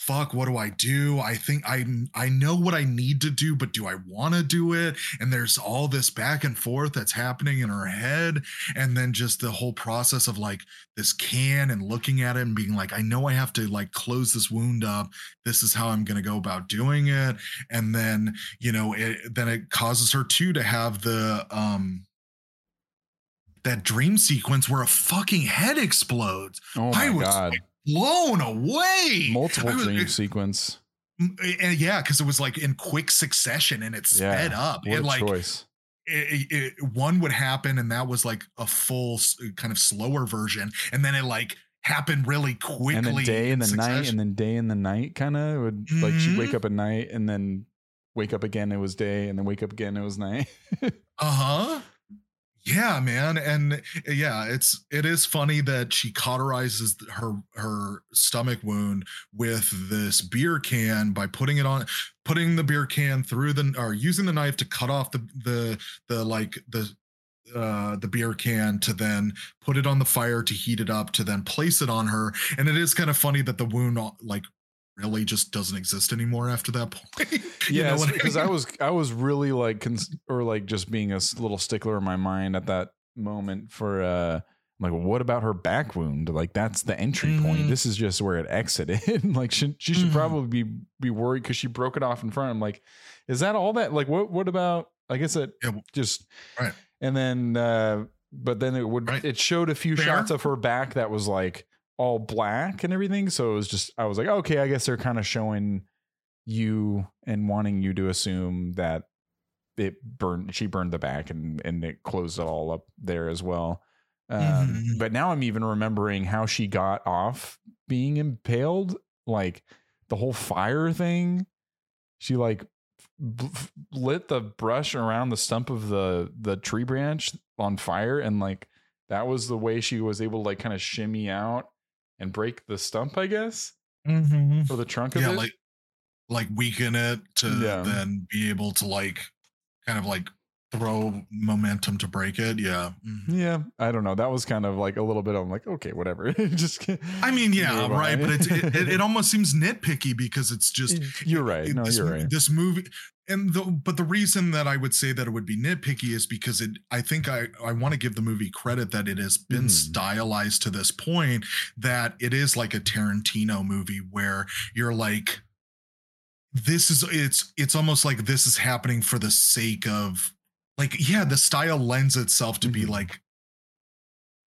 fuck, what do I do? I think I I know what I need to do, but do I want to do it? And there's all this back and forth that's happening in her head, and then just the whole process of like this can and looking at it and being like, I know I have to like close this wound up. This is how i'm going to go about doing it. And then you know it then it causes her too to have the um that dream sequence where a fucking head explodes. Oh I my was god, blown away multiple I dream it- sequence. and yeah because it was like in quick succession and it sped Yeah, up What and like choice! it, it, one would happen and that was like a full kind of slower version and then it like happened really quickly and then day and the night and then day and the night kind of would like she'd wake Mhm. up at night and then wake up again it was day and then wake up again it was night Uh-huh. Yeah, man. And uh, yeah, it's it is funny that she cauterizes her her stomach wound with this beer can by putting it on putting the beer can through the or using the knife to cut off the the the like the uh the beer can to then put it on the fire to heat it up to then place it on her and it is kind of funny that the wound like really just doesn't exist anymore after that point yeah because I mean? was i was really like cons- or like just being a little stickler in my mind at that moment for uh like what about her back wound like that's the entry point Mhm. this is just where it exited like she, she should Mhm. probably be be worried because she broke it off in front i'm like is that all that like what what about i guess it Yeah, w- just right. and then uh but then it would Right. it showed a few Fair. shots of her back that was like all black and everything so it was just i was like okay i guess they're kind of showing you and wanting you to assume that it burned she burned the back and and it closed it all up there as well um Mhm. but now i'm even remembering how she got off being impaled like the whole fire thing she like b- lit the brush around the stump of the the tree branch on fire and like that was the way she was able to like kind of shimmy out and break the stump i guess Mhm. or the trunk of yeah it like like weaken it to Yeah. then be able to like kind of like throw momentum to break it yeah Mhm. yeah i don't know that was kind of like a little bit i'm like okay whatever just i mean yeah right but it's, it, it, it almost seems nitpicky because it's just you're right it- no this, you're right this movie and the but the reason that i would say that it would be nitpicky is because it i think i i want to give the movie credit that it has been Mhm. stylized to this point that it is like a tarantino movie where you're like this is it's it's almost like this is happening for the sake of like yeah the style lends itself to be Mhm. like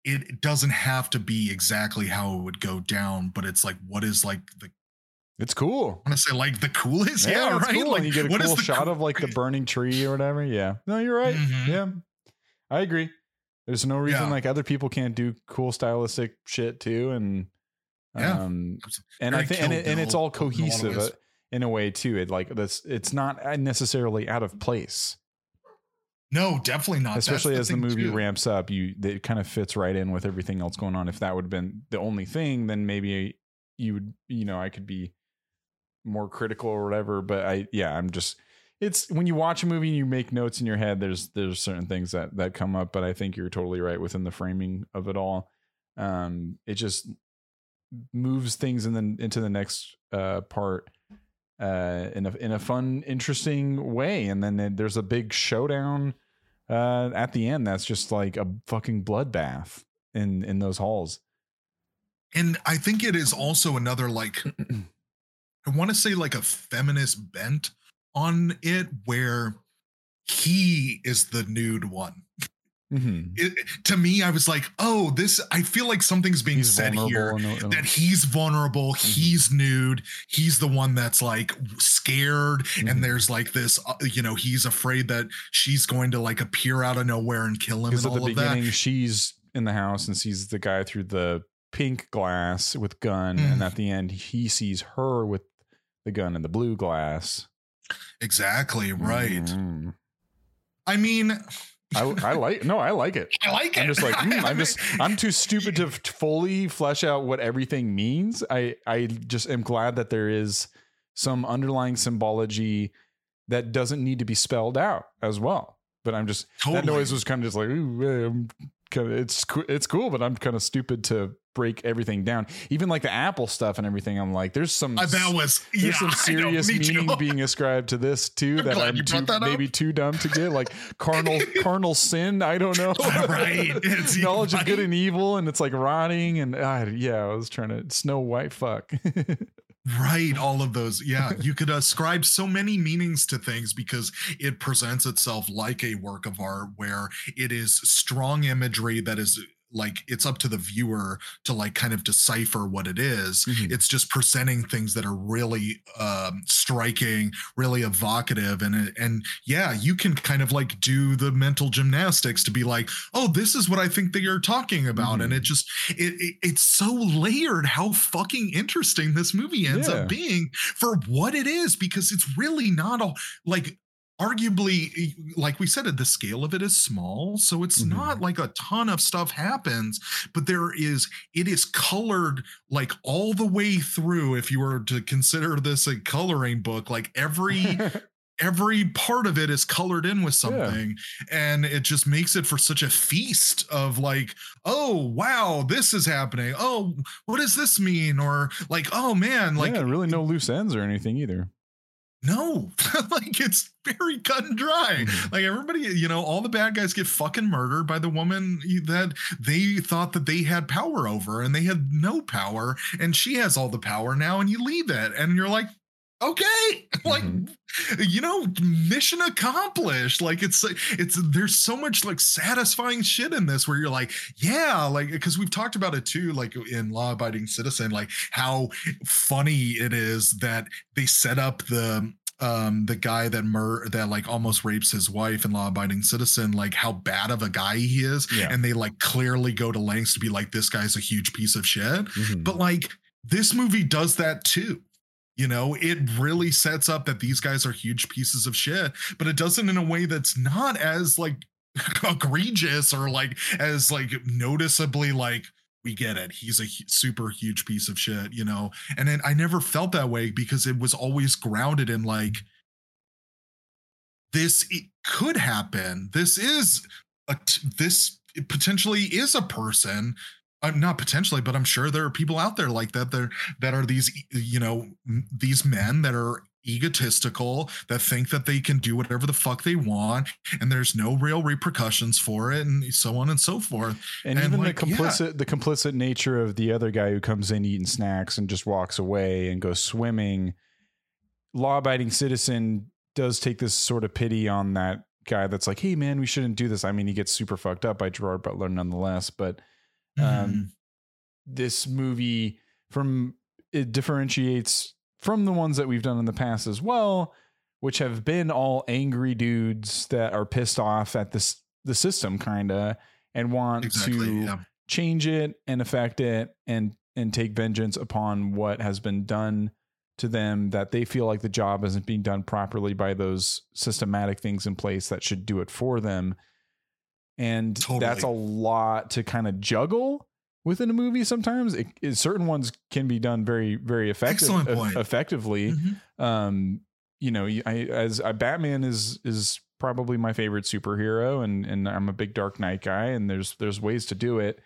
it doesn't have to be exactly how it would go down but it's like what is like the it's cool I want to say like the coolest. Yeah, it's right. cool. Like and you get a cool shot cool- of like the burning tree or whatever. Yeah. No, you're right. Mhm. Yeah. I agree. There's no reason Yeah. like other people can't do cool stylistic shit too. And Yeah. um and I think and, it, and it's all in a cohesive uh, in a way too. It like that's it's not necessarily out of place. No, definitely not. Especially as the movie too. ramps up, you it kind of fits right in with everything else going on. If that would have been the only thing, then maybe you would, you know, I could be more critical or whatever. But I, yeah, I'm just. It's when you watch a movie and you make notes in your head. There's there's certain things that that come up, but I think you're totally right within the framing of it all. Um, it just moves things in the into the next uh part uh in a in a fun interesting way and then there's a big showdown uh at the end that's just like a fucking bloodbath in in those halls and I think it is also another like I want to say like a feminist bent on it, where he is the nude one. Mhm. It, to me, I was like, oh, this. I feel like something's being he's said here. vulnerable in a- in a- that he's vulnerable he's nude he's the one that's like scared Mhm. and there's like this uh, you know he's afraid that she's going to like appear out of nowhere and kill him and at the all of that beginning she's in the house and sees the guy through the pink glass with gun Mm. and at the end he sees her with the gun in the blue glass exactly right Mhm. i mean I, I like no i like it i like it I'm just like, I I'm just, I'm too stupid to fully flesh out what everything means. I, I just am glad that there is some underlying symbology that doesn't need to be spelled out as well. But I'm just that noise was kind of just like, ooh, I'm kind of it's it's cool, but I'm kind of stupid to break everything down. Even like the Apple stuff and everything. I'm like, there's some that was yeah there's some I know, serious too. meaning being ascribed to this too that I'm too, that maybe too dumb to get like carnal carnal sin. I don't know. Right. It's- Knowledge of good and evil, and it's like rotting. And uh, yeah, I was trying to Snow White fuck. Right, all of those. Yeah, you could ascribe so many meanings to things because it presents itself like a work of art where it is strong imagery that is like it's up to the viewer to like kind of decipher what it is. Mhm. it's just presenting things that are really um striking really evocative and and yeah you can kind of like do the mental gymnastics to be like oh this is what i think that you're talking about and Mhm. it just it, it it's so layered how fucking interesting this movie ends Yeah. up being for what it is because it's really not a like arguably like we said the scale of it is small so it's Mhm. not like a ton of stuff happens but there is it is colored like all the way through if you were to consider this a coloring book like every every part of it is colored in with something and it just makes it for such a feast of like oh wow this is happening oh what does this mean or like oh man like yeah, really no loose ends or anything either. No like it's very cut and dry Mhm. like everybody you know all the bad guys get fucking murdered by the woman that they thought that they had power over and they had no power and she has all the power now and you leave it and you're like okay like Mhm. you know mission accomplished like it's it's there's so much like satisfying shit in this where you're like yeah like because we've talked about it too like in law abiding citizen like how funny it is that they set up the um the guy that mur that like almost rapes his wife in law abiding citizen like how bad of a guy he is Yeah. and they like clearly go to lengths to be like this guy's a huge piece of shit Mhm. but like this movie does that too. You know, it really sets up that these guys are huge pieces of shit, but it doesn't in a way that's not as like egregious or like as like noticeably like we get it. He's a super huge piece of shit, you know. And then I never felt that way because it was always grounded in like this it could happen. This is a t- this potentially is a person I'm not potentially, but I'm sure there are people out there like that. There that are these, you know, these men that are egotistical that think that they can do whatever the fuck they want, and there's no real repercussions for it, and so on and so forth. and, and, even like, the yeah. complicit the complicit nature of the other guy who comes in eating snacks and just walks away and goes swimming law abiding citizen does take this sort of pity on that guy that's like hey man we shouldn't do this i mean he gets super fucked up by gerard butler nonetheless but Mm-hmm. um, this movie from it differentiates from the ones that we've done in the past as well which have been all angry dudes that are pissed off at this the system kind of and want exactly. to Yeah. change it and affect it and and take vengeance upon what has been done to them that they feel like the job isn't being done properly by those systematic things in place that should do it for them and that's a lot to kind of juggle within a movie sometimes it, it- certain ones can be done very very effective, point. effectively Mhm. um you know I, as batman is is probably my favorite superhero and and i'm a big dark knight guy and there's there's ways to do it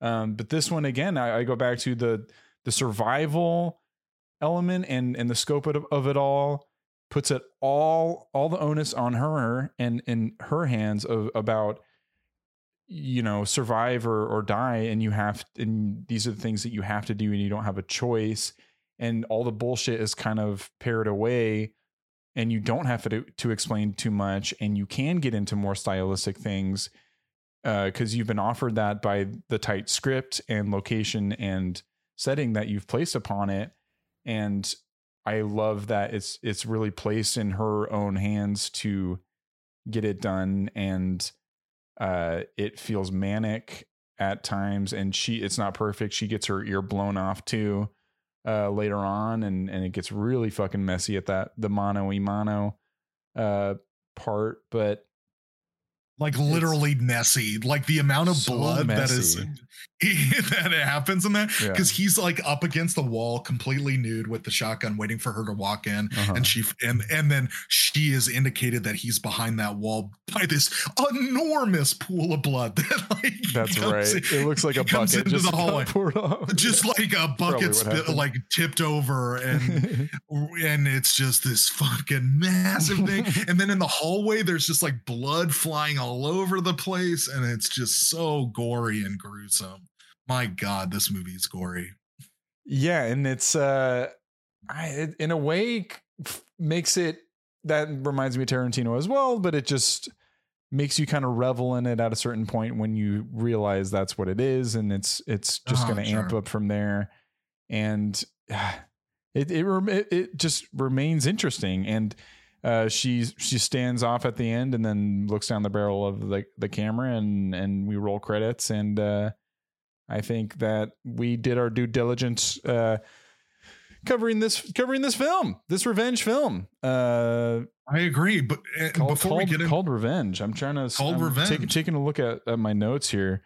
um but this one again i, I go back to the the survival element and and the scope of, of it all puts it all all the onus on her and in her hands of about you know survive or, or die and you have and these are the things that you have to do and you don't have a choice and all the bullshit is kind of pared away and you don't have to to explain too much and you can get into more stylistic things uh, because you've been offered that by the tight script and location and setting that you've placed upon it and i love that it's it's really placed in her own hands to get it done and uh it feels manic at times and she it's not perfect she gets her ear blown off too uh later on and and it gets really fucking messy at that the mono e mono uh part but Like literally messy. Like the amount of So blood that is that happens in that Yeah. because he's like up against the wall, completely nude with the shotgun, waiting for her to walk in. uh-huh. and she and and then she is indicated that he's behind that wall by this enormous pool of blood that like that's right in- it looks like a bucket into just the hallway. just like a bucket happened. like tipped over and and it's just this fucking massive thing and then in the hallway there's just like blood flying all over the place and it's just so gory and gruesome. My god this movie is gory. Yeah and it's uh I, it, in a way f- makes it that reminds me of tarantino as well but it just makes you kind of revel in it at a certain point when you realize that's what it is and it's it's just Uh-huh, going to amp up from there. And it it, it it just remains interesting and uh, she she stands off at the end and then looks down the barrel of the the camera and and we roll credits and uh, I think that we did our due diligence uh, covering this covering this film this revenge film uh, I agree, but uh, called, before called, we get in, called revenge. I'm trying to Called I'm Revenge. Taking, taking a look at, at my notes here.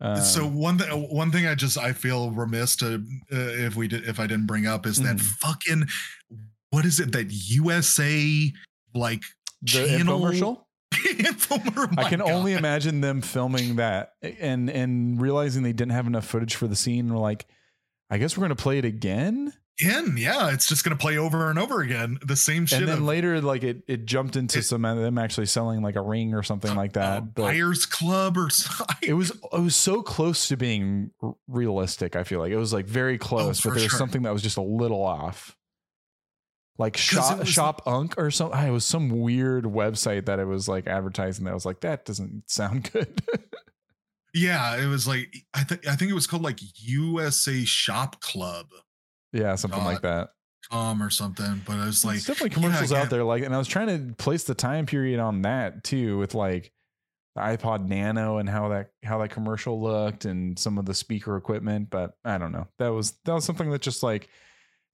Um, so one thing, one thing I just I feel remiss to uh, if we did if I didn't bring up is that Mhm. fucking what is it that USA like the channel- infomercial. infomer- oh I can only imagine them filming that and and realizing they didn't have enough footage for the scene. We're like, I guess we're gonna play it again. again. Yeah, it's just gonna play over and over again the same shit. and then of, later, like it it jumped into It- some of them actually selling like a ring or something like that. but Buyers Club or something. it was it was so close to being r- realistic. I feel like it was like very oh, close, but Oh, for there was sure. something that was just a little off. Like shop it was- shop unk or something. It was some weird website that it was like advertising. That I was like, that doesn't sound good. Yeah, it was like I think I think it was called like USA Shop Club yeah, something like that. um or something. But I was like, There's definitely commercials again- out there. Like, and I was trying to place the time period on that too, with like the iPod Nano and how that how that commercial looked and some of the speaker equipment. But I don't know. That was that was something that just like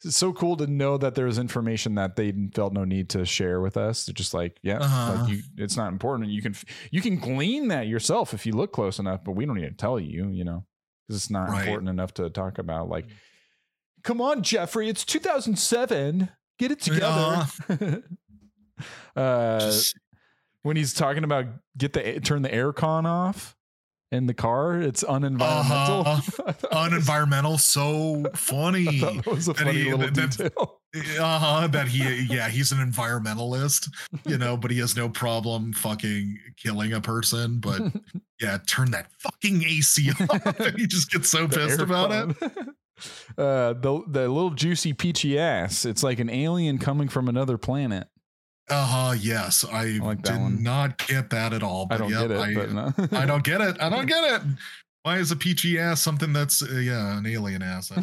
it's so cool to know that there was information that they felt no need to share with us. They're just like, yeah, Uh-huh. like you, it's not important. You can you can glean that yourself if you look close enough, but we don't need to tell you, you know, because it's not Right. important enough to talk about. Like, come on, Jeffrey, it's 2007. Get it together. uh, just- when he's talking about get the turn the aircon off in the car, it's unenvironmental. Uh-huh. I thought that was- unenvironmental, so funny. that was a funny he- little that- detail. uh-huh that he yeah he's an environmentalist you know but he has no problem fucking killing a person but yeah turn that fucking ac off and he just gets so The pissed about it. Uh, the the little juicy peachy ass. It's like an alien coming from another planet. Uh-huh yes. I, like did one. not get that at all I but don't yep, get it, I, no. I don't get it. I don't get it. Why is a peachy ass something that's uh, yeah an alien ass? I,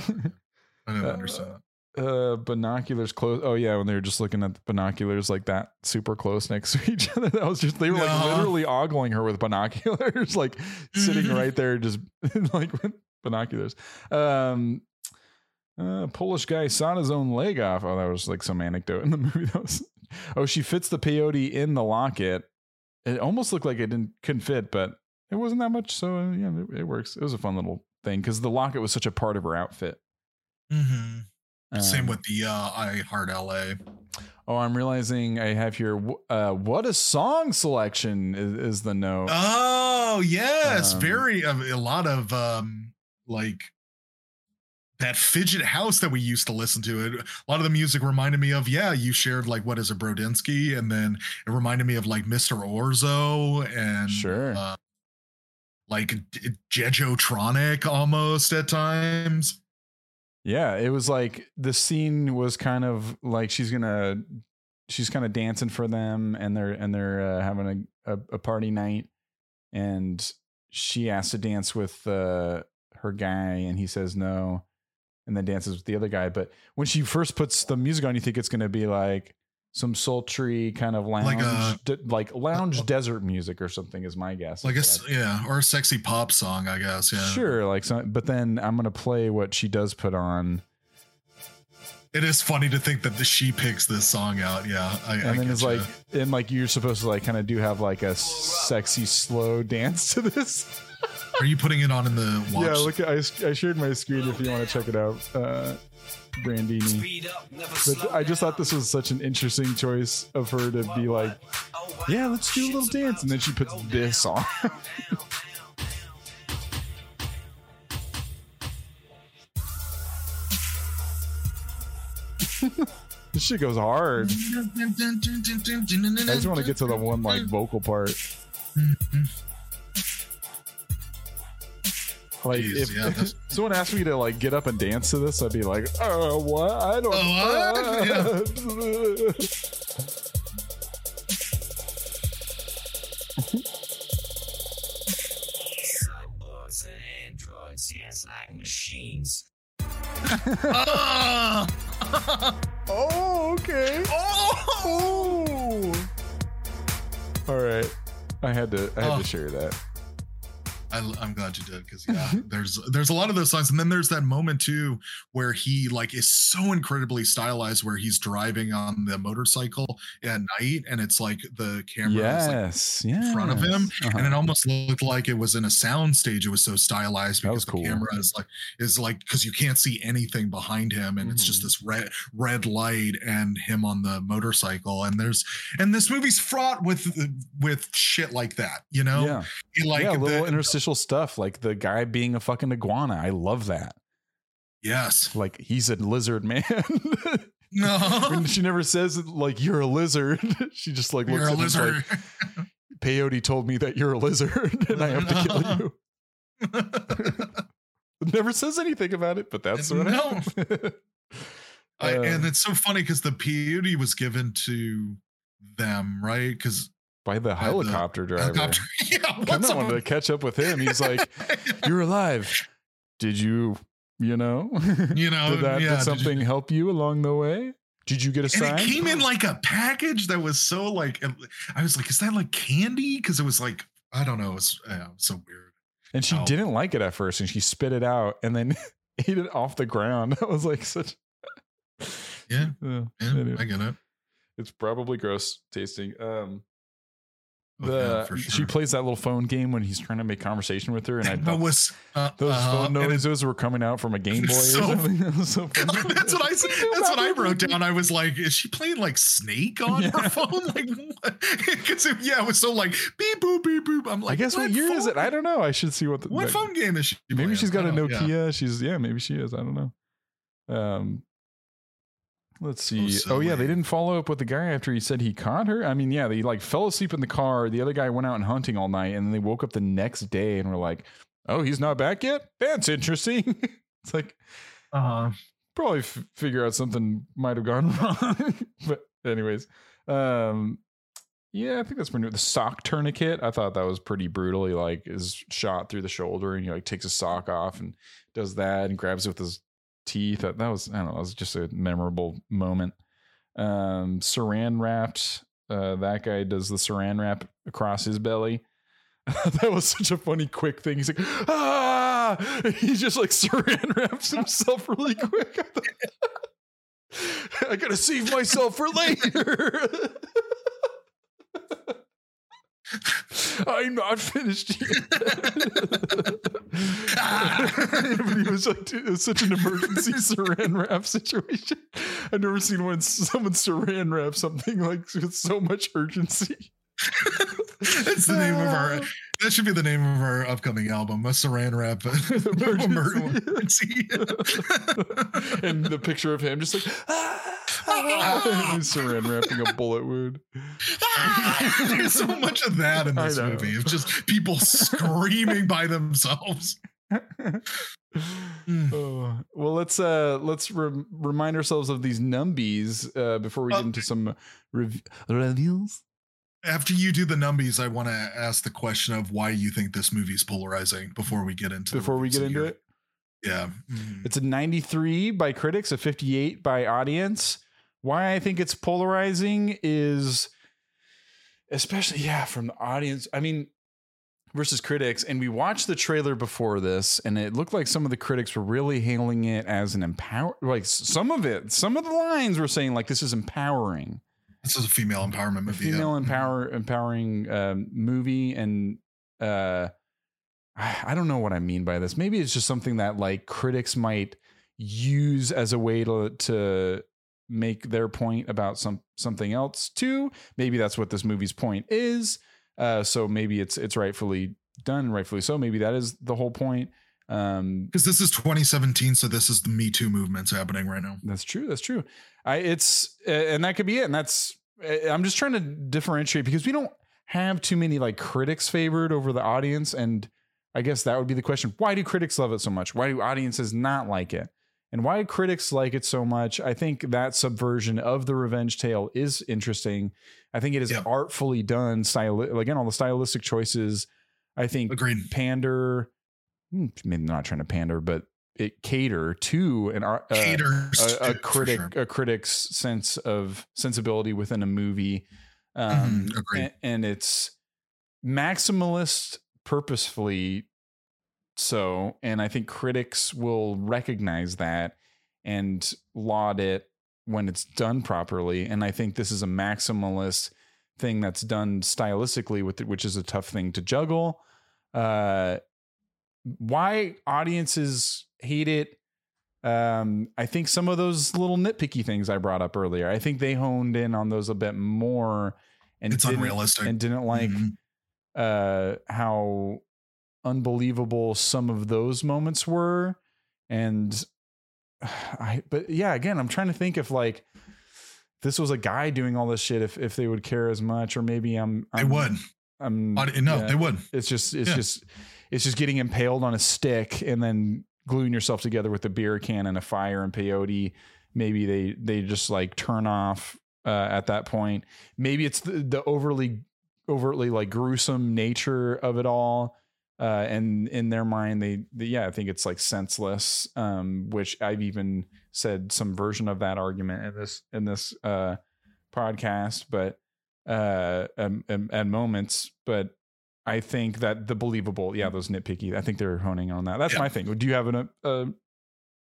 I don't Uh, understand uh binoculars close oh yeah when they were just looking at the binoculars like that super close next to each other that was just they were like Uh-huh. literally ogling her with binoculars like sitting right there just like with binoculars. Um uh polish guy sawed his own leg off. Oh that was like some anecdote in the movie. That was oh she fits the peyote in the locket it almost looked like it didn't couldn't fit but it wasn't that much so uh, yeah it, it works it was a fun little thing because the locket was such a part of her outfit Mm-hmm. same Um, with the uh i heart la Oh, I'm realizing I have here. Uh, what a song selection is, is the note. Oh yes, Um, very a, a lot of um like that fidget house that we used to listen to. It a lot of the music reminded me of yeah. You shared like what is it, Brodinski, and then it reminded me of like Mr. Oizo and Sure. uh, like Jejotronic almost at times. yeah, it was like the scene was kind of like she's gonna, she's kind of dancing for them, and they're and they're uh, having a, a a party night, and she asks to dance with uh, her guy, and he says no, and then dances with the other guy. But when she first puts the music on, you think it's gonna be like some sultry kind of uh, lounge, Like a- like lounge uh, desert music or something is my guess. Like a That's s- what I- yeah, or a sexy pop song, I guess. Yeah, Sure, like some, but then I'm gonna play what she does put on, It is funny to think that the, she picks this song out. Yeah, I, I and then it's ya. like, and like you're supposed to like kind of do have like a sexy slow dance to this. Are you putting it on in the watch? Yeah, look, at, I I shared my screen if you want to check it out, uh, Brandini. But I just thought this was such an interesting choice of her to be like, yeah, let's do a little dance, and then she puts this on. this shit goes hard. I just want to get to the one like vocal part. Like Jeez, if, yeah, if someone asked me to like get up and dance to this, I'd be like, "Oh, what? I don't." Oh, what? Yeah. machines. oh, okay. Oh! All right. I had to I had oh. to share that. I, I'm glad you did because yeah, there's there's a lot of those songs, and then there's that moment too where he like is so incredibly stylized, where he's driving on the motorcycle at night, and it's like the camera is like Yes. Yeah. front of him, Uh-huh. and it almost looked like it was in a sound stage. It was so stylized because was the camera is like is like because you can't see anything behind him, and it's just Mhm. this red red light and him on the motorcycle. And there's and this movie's fraught with with shit like that, you know, yeah. like yeah, the- stuff like the guy being a fucking iguana. I love that. yes, Like he's a lizard man. no, she never says like you're a lizard. she just like looks you're a at him lizard. like peyote told me that you're a lizard and I have to kill you. Never says anything about it, but that's what No. I, Uh, and it's so funny because the peyote was given to them, right? Because by the helicopter driver. helicopter. Yeah, Kind what's of wanted to catch up with him. He's like, "You're alive. Did you, you know, you know, did that yeah, did did something you- help you along the way? Did you get a and sign?" it came in like a package that was so like I was like, is that like candy? Because it was like I don't know, it was, yeah, so weird. and she Oh. didn't like it at first, and she spit it out and then ate it off the ground. That was like such. Yeah, Yeah, yeah, anyway. I get it. it's probably gross tasting. Um, the yeah, for she plays that little phone game when he's trying to make conversation with her, and I What thought was uh, those uh-huh, phone noises were coming out from a Game Boy or something. That so that's what I said. That's what I wrote down. I was like, is she playing like Snake on Yeah. her phone? Like, because yeah, it was so like beep boop beep boop. I'm like, I guess what, year is it? I don't know. I should see what the What that- phone game is she? Maybe playing? she's got a Nokia. yeah. She's yeah, maybe she is. I don't know. Um let's see. so oh yeah, they didn't follow up with the guy after he said he caught her. I mean, yeah, they like fell asleep in the car. The other guy went out and hunting all night and then they woke up the next day and were like, "Oh, he's not back yet? That's interesting." it's like Uh-huh. probably f- figure out something might have gone wrong. but anyways, um yeah, I think that's pretty new. The sock tourniquet, I thought that was pretty brutal. He like is shot through the shoulder and he like takes a sock off and does that and grabs it with his teeth. That, was I don't know, it was just a memorable moment. Um saran wrapped, uh that guy does the saran wrap across his belly. that was such a funny quick thing. He's like, ah he just like saran wraps himself really quick. I gotta save myself for later. I'm not finished yet. but he was like, it was such an emergency saran wrap situation. I've never seen when someone saran wrap something like with so much urgency. That's the name of our. That should be the name of our upcoming album, a Saran Wrap Emergency. and the picture of him just like ah, he's saran wrapping a bullet wound. There's so much of that in this movie. It's just people screaming by themselves. Mm. Oh, well, let's uh let's rem- remind ourselves of these numbies uh, before we get Oh. into some rev- reviews. After you do the numbies, I want to ask the question of why you think this movie is polarizing before we get into Before we get into it, Yeah. Mhm. it's a 93 by critics, a 58 by audience. Why I think it's polarizing is, especially yeah, from the audience. I mean, versus critics, and we watched the trailer before this, and it looked like some of the critics were really hailing it as an empower. Like some of it, some of the lines were saying like this is empowering. This is a female empowerment movie. yeah. female Mhm. empower empowering um, movie and uh I I don't know what I mean by this. Maybe it's just something that like critics might use as a way to to make their point about some something else too. Maybe that's what this movie's point is. Uh so maybe it's it's rightfully done, rightfully so. Maybe that is the whole point. Um Because this is 2017, so this is the Me Too movement's happening right now. that's true. That's true. I it's uh, and that could be it. And that's I'm just trying to differentiate because we don't have too many like critics favored over the audience, and I guess that would be the question: Why do critics love it so much? Why do audiences not like it? And why critics like it so much? I think that subversion of the revenge tale is interesting. I think it is Yeah. artfully done. Style again, all the stylistic choices. I think Agreed. pander maybe not trying to pander but it cater to an ar- uh, a, a critic sure. a critic's sense of sensibility within a movie um Mhm, and, and it's maximalist purposefully so and i think critics will recognize that and laud it when it's done properly and i think this is a maximalist thing that's done stylistically with it which is a tough thing to juggle uh why audiences hate it um i think some of those little nitpicky things i brought up earlier i think they honed in on those a bit more and it's didn't, unrealistic. and didn't like Mhm. uh how unbelievable some of those moments were and i but yeah again i'm trying to think if like this was a guy doing all this shit if if they would care as much or maybe i'm, they I'm would. i'm no, yeah. they would. it's just it's Yeah. just it's just getting impaled on a stick and then gluing yourself together with a beer can and a fire and peyote. Maybe they they just like turn off uh, at that point. Maybe it's the, the overly overtly like gruesome nature of it all. Uh, and in their mind, they, they yeah, I think it's like senseless. Um, which I've even said some version of that argument in this in this uh podcast, but uh, and moments, but I think that the believable, yeah, those nitpicky. I think they're honing on that. That's Yeah. my thing. Do you have an uh,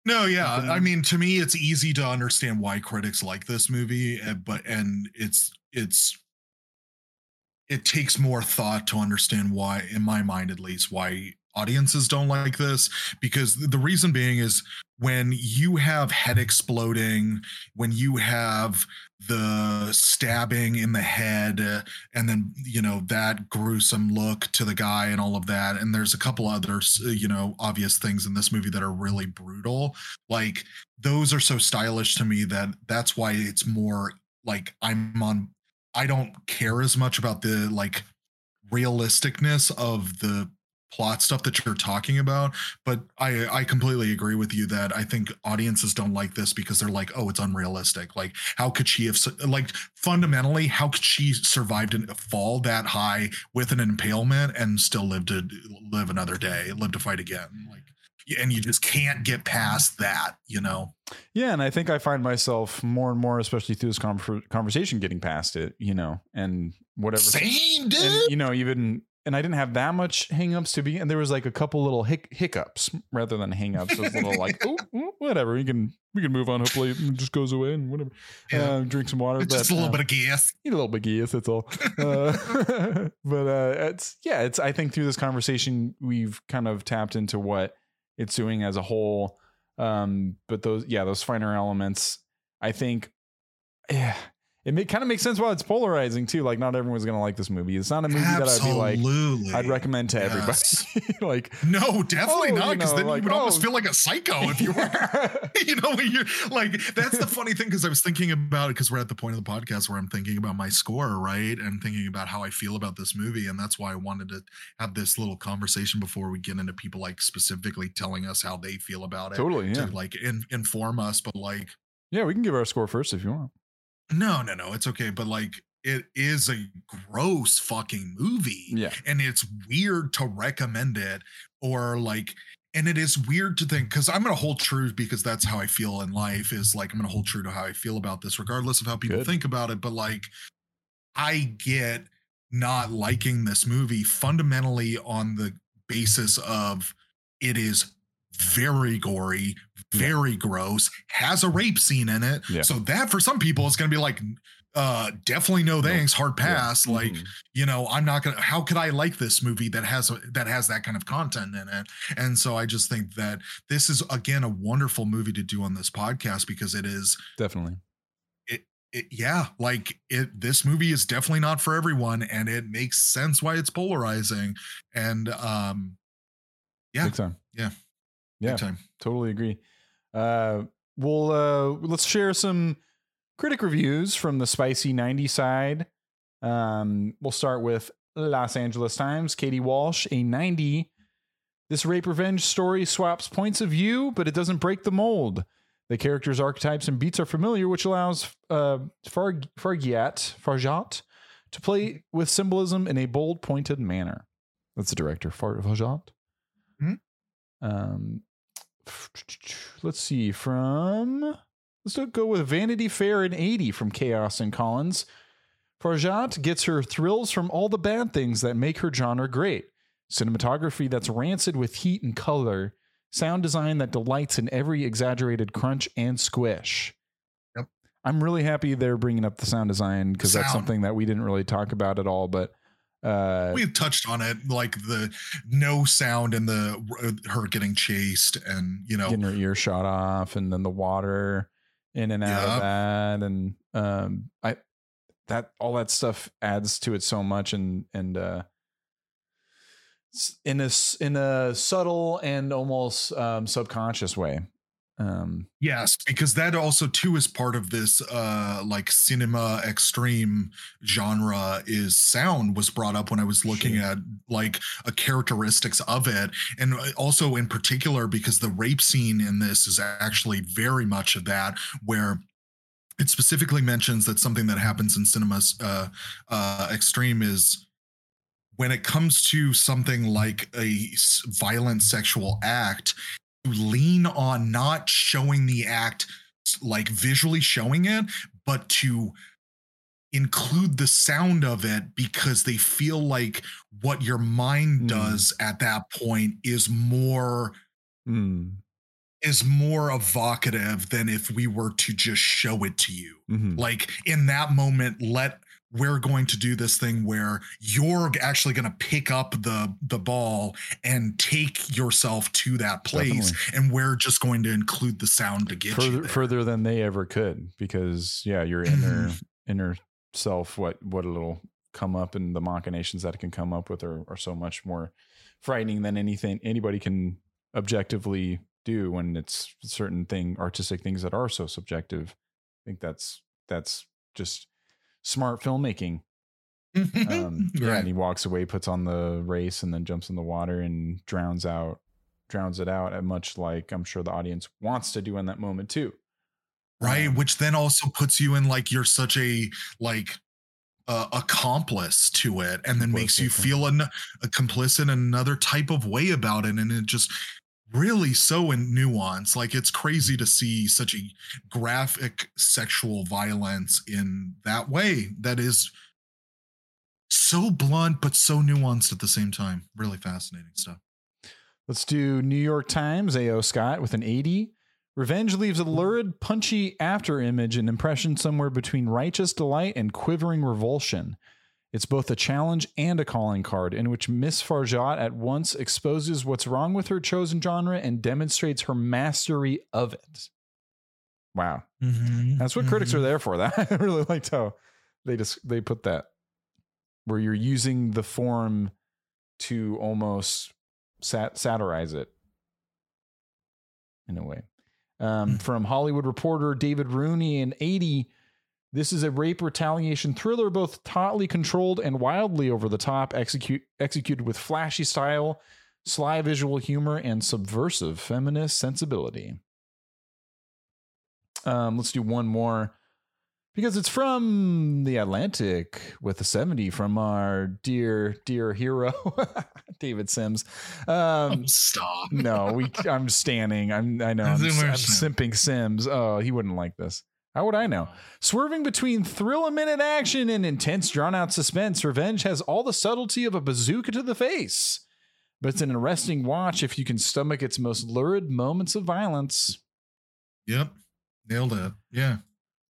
No, yeah. I mean, to me, it's easy to understand why critics like this movie, uh, but and it's it's it takes more thought to understand why, in my mind at least, why audiences don't like this. Because the reason being is when you have head exploding, when you have the stabbing in the head, and then you know that gruesome look to the guy and all of that, and there's a couple others, uh, you know, obvious things in this movie that are really brutal. Like those are so stylish to me that that's why it's more like i'm on i don't care as much about the like realisticness of the plot stuff that you're talking about but i i completely agree with you that i think audiences don't like this because they're like oh it's unrealistic. Like how could she have like fundamentally how could she survive to fall that high with an impalement and still live to live another day live to fight again? Like and you just can't get past that you know? Yeah, and I think I find myself more and more, especially through this conver- conversation, getting past it, you know, and whatever. same dude! and you know even and i didn't have that much hangups to be and there was like a couple little hic- hiccups rather than hangups. It was a little like oh oh, whatever we can we can move on hopefully it just goes away and whatever. Yeah. uh, drink some water It's just a little uh, bit of gas. need a little bit of gas that's all. Uh, but uh it's yeah it's i think through this conversation we've kind of tapped into what it's doing as a whole. Um but those yeah those finer elements i think yeah it may, kind of makes sense why it's polarizing too like not everyone's gonna like this movie it's not a movie that i'd be like Absolutely. i'd recommend to everybody like No, definitely Oh, not. you Because know, then like, you would almost oh. feel like a psycho if you were, you know, you're like, that's the funny thing. Because I was thinking about it because we're at the point of the podcast where I'm thinking about my score, right? And thinking about how I feel about this movie. And that's why I wanted to have this little conversation before we get into people like specifically telling us how they feel about it totally yeah to like in, inform us. But like, yeah we can give our score first if you want no, no, no, it's okay. But like, it is a gross fucking movie yeah and it's weird to recommend it or like and it is weird to think because i'm going to hold true because that's how i feel in life is like i'm going to hold true to how i feel about this regardless of how people Good. think about it but like i get not liking this movie fundamentally on the basis of it is very gory very gross has a rape scene in it Yeah. so that for some people is going to be like uh definitely no thanks hard Yeah. pass like Mhm. you know i'm not gonna how could i like this movie that has that has that kind of content in it and so i just think that this is again a wonderful movie to do on this podcast because it is definitely it, yeah like it this movie is definitely not for everyone and it makes sense why it's polarizing and um Yeah. big time Yeah. yeah big time totally agree uh we'll uh let's share some critic reviews from the spicy 90 side. Um we'll start with los angeles times katie walsh a 90 this rape revenge story swaps points of view but it doesn't break the mold. The characters archetypes and beats are familiar which allows uh Farg- Fargeat Fargeat to play with symbolism in a bold pointed manner. That's the director Far- Fargeat. Mhm. um let's see from let's go with Vanity Fair and 80 from K. Austin Collins. Fargeat gets her thrills from all the bad things that make her genre great. Cinematography that's rancid with heat and color, sound design that delights in every exaggerated crunch and squish. Yep. I'm really happy they're bringing up the sound design because that's something that we didn't really talk about at all. But uh, We've touched on it, like the no sound and the her getting chased, and you know, getting her ear shot off and then the water in and out of that and um i that all that stuff adds to it so much and and uh in a in a subtle and almost um subconscious way um Yes, because that also too is part of this uh like cinema extreme genre is sound was brought up when I was looking Sure. at like a characteristics of it and uh, also in particular because the rape scene in this is actually very much of that where it specifically mentions that something that happens in cinemas uh uh extreme is when it comes to something like a violent sexual act lean on not showing the act like visually showing it, but to include the sound of it because they feel like what your mind Hmm. does at that point is more mm, is more evocative than if we were to just show it to you mhm. like in that moment let we're going to do this thing where you're actually going to pick up the the ball and take yourself to that place and we're just going to include the sound to get you further further than they ever could because yeah your mm-hmm. inner inner self what what it'll come up and the machinations that it can come up with are, are so much more frightening than anything anybody can objectively do when it's certain thing artistic things that are so subjective. I think that's that's just smart filmmaking um, Right. and he walks away, puts on the race, and then jumps in the water and drowns out, drowns it out, and much like I'm sure the audience wants to do in that moment too. right Um, which then also puts you in like you're such a like uh, accomplice to it and then makes you feel an, a complicit in another type of way about it and it just really so in nuance like it's crazy to see such a graphic sexual violence in that way that is so blunt but so nuanced at the same time really fascinating stuff Let's do New York Times, A.O. Scott with an 80. Revenge leaves a lurid, punchy after image, an impression somewhere between righteous delight and quivering revulsion. It's both a challenge and a calling card in which Miss Fargeat at once exposes what's wrong with her chosen genre and demonstrates her mastery of it. Wow. That's what critics are there for. That I really liked how they just they put that where you're using the form to almost sat- satirize it in a way. Um, Hmm. from Hollywood reporter David Rooney in 80, this is a rape retaliation thriller, both tautly controlled and wildly over the top, execute executed with flashy style, sly visual humor, and subversive feminist sensibility. Um, let's do one more because it's from the Atlantic with a 70 from our dear, dear hero, David Sims. Um, Oh, stop no, we. I'm standing. I'm. I know. I'm, I'm simping Sims. Oh, he wouldn't like this. How would I know? Swerving between thrill a minute action and intense drawn out suspense, Revenge has all the subtlety of a bazooka to the face. But it's an arresting watch if you can stomach its most lurid moments of violence. yep nailed it yeah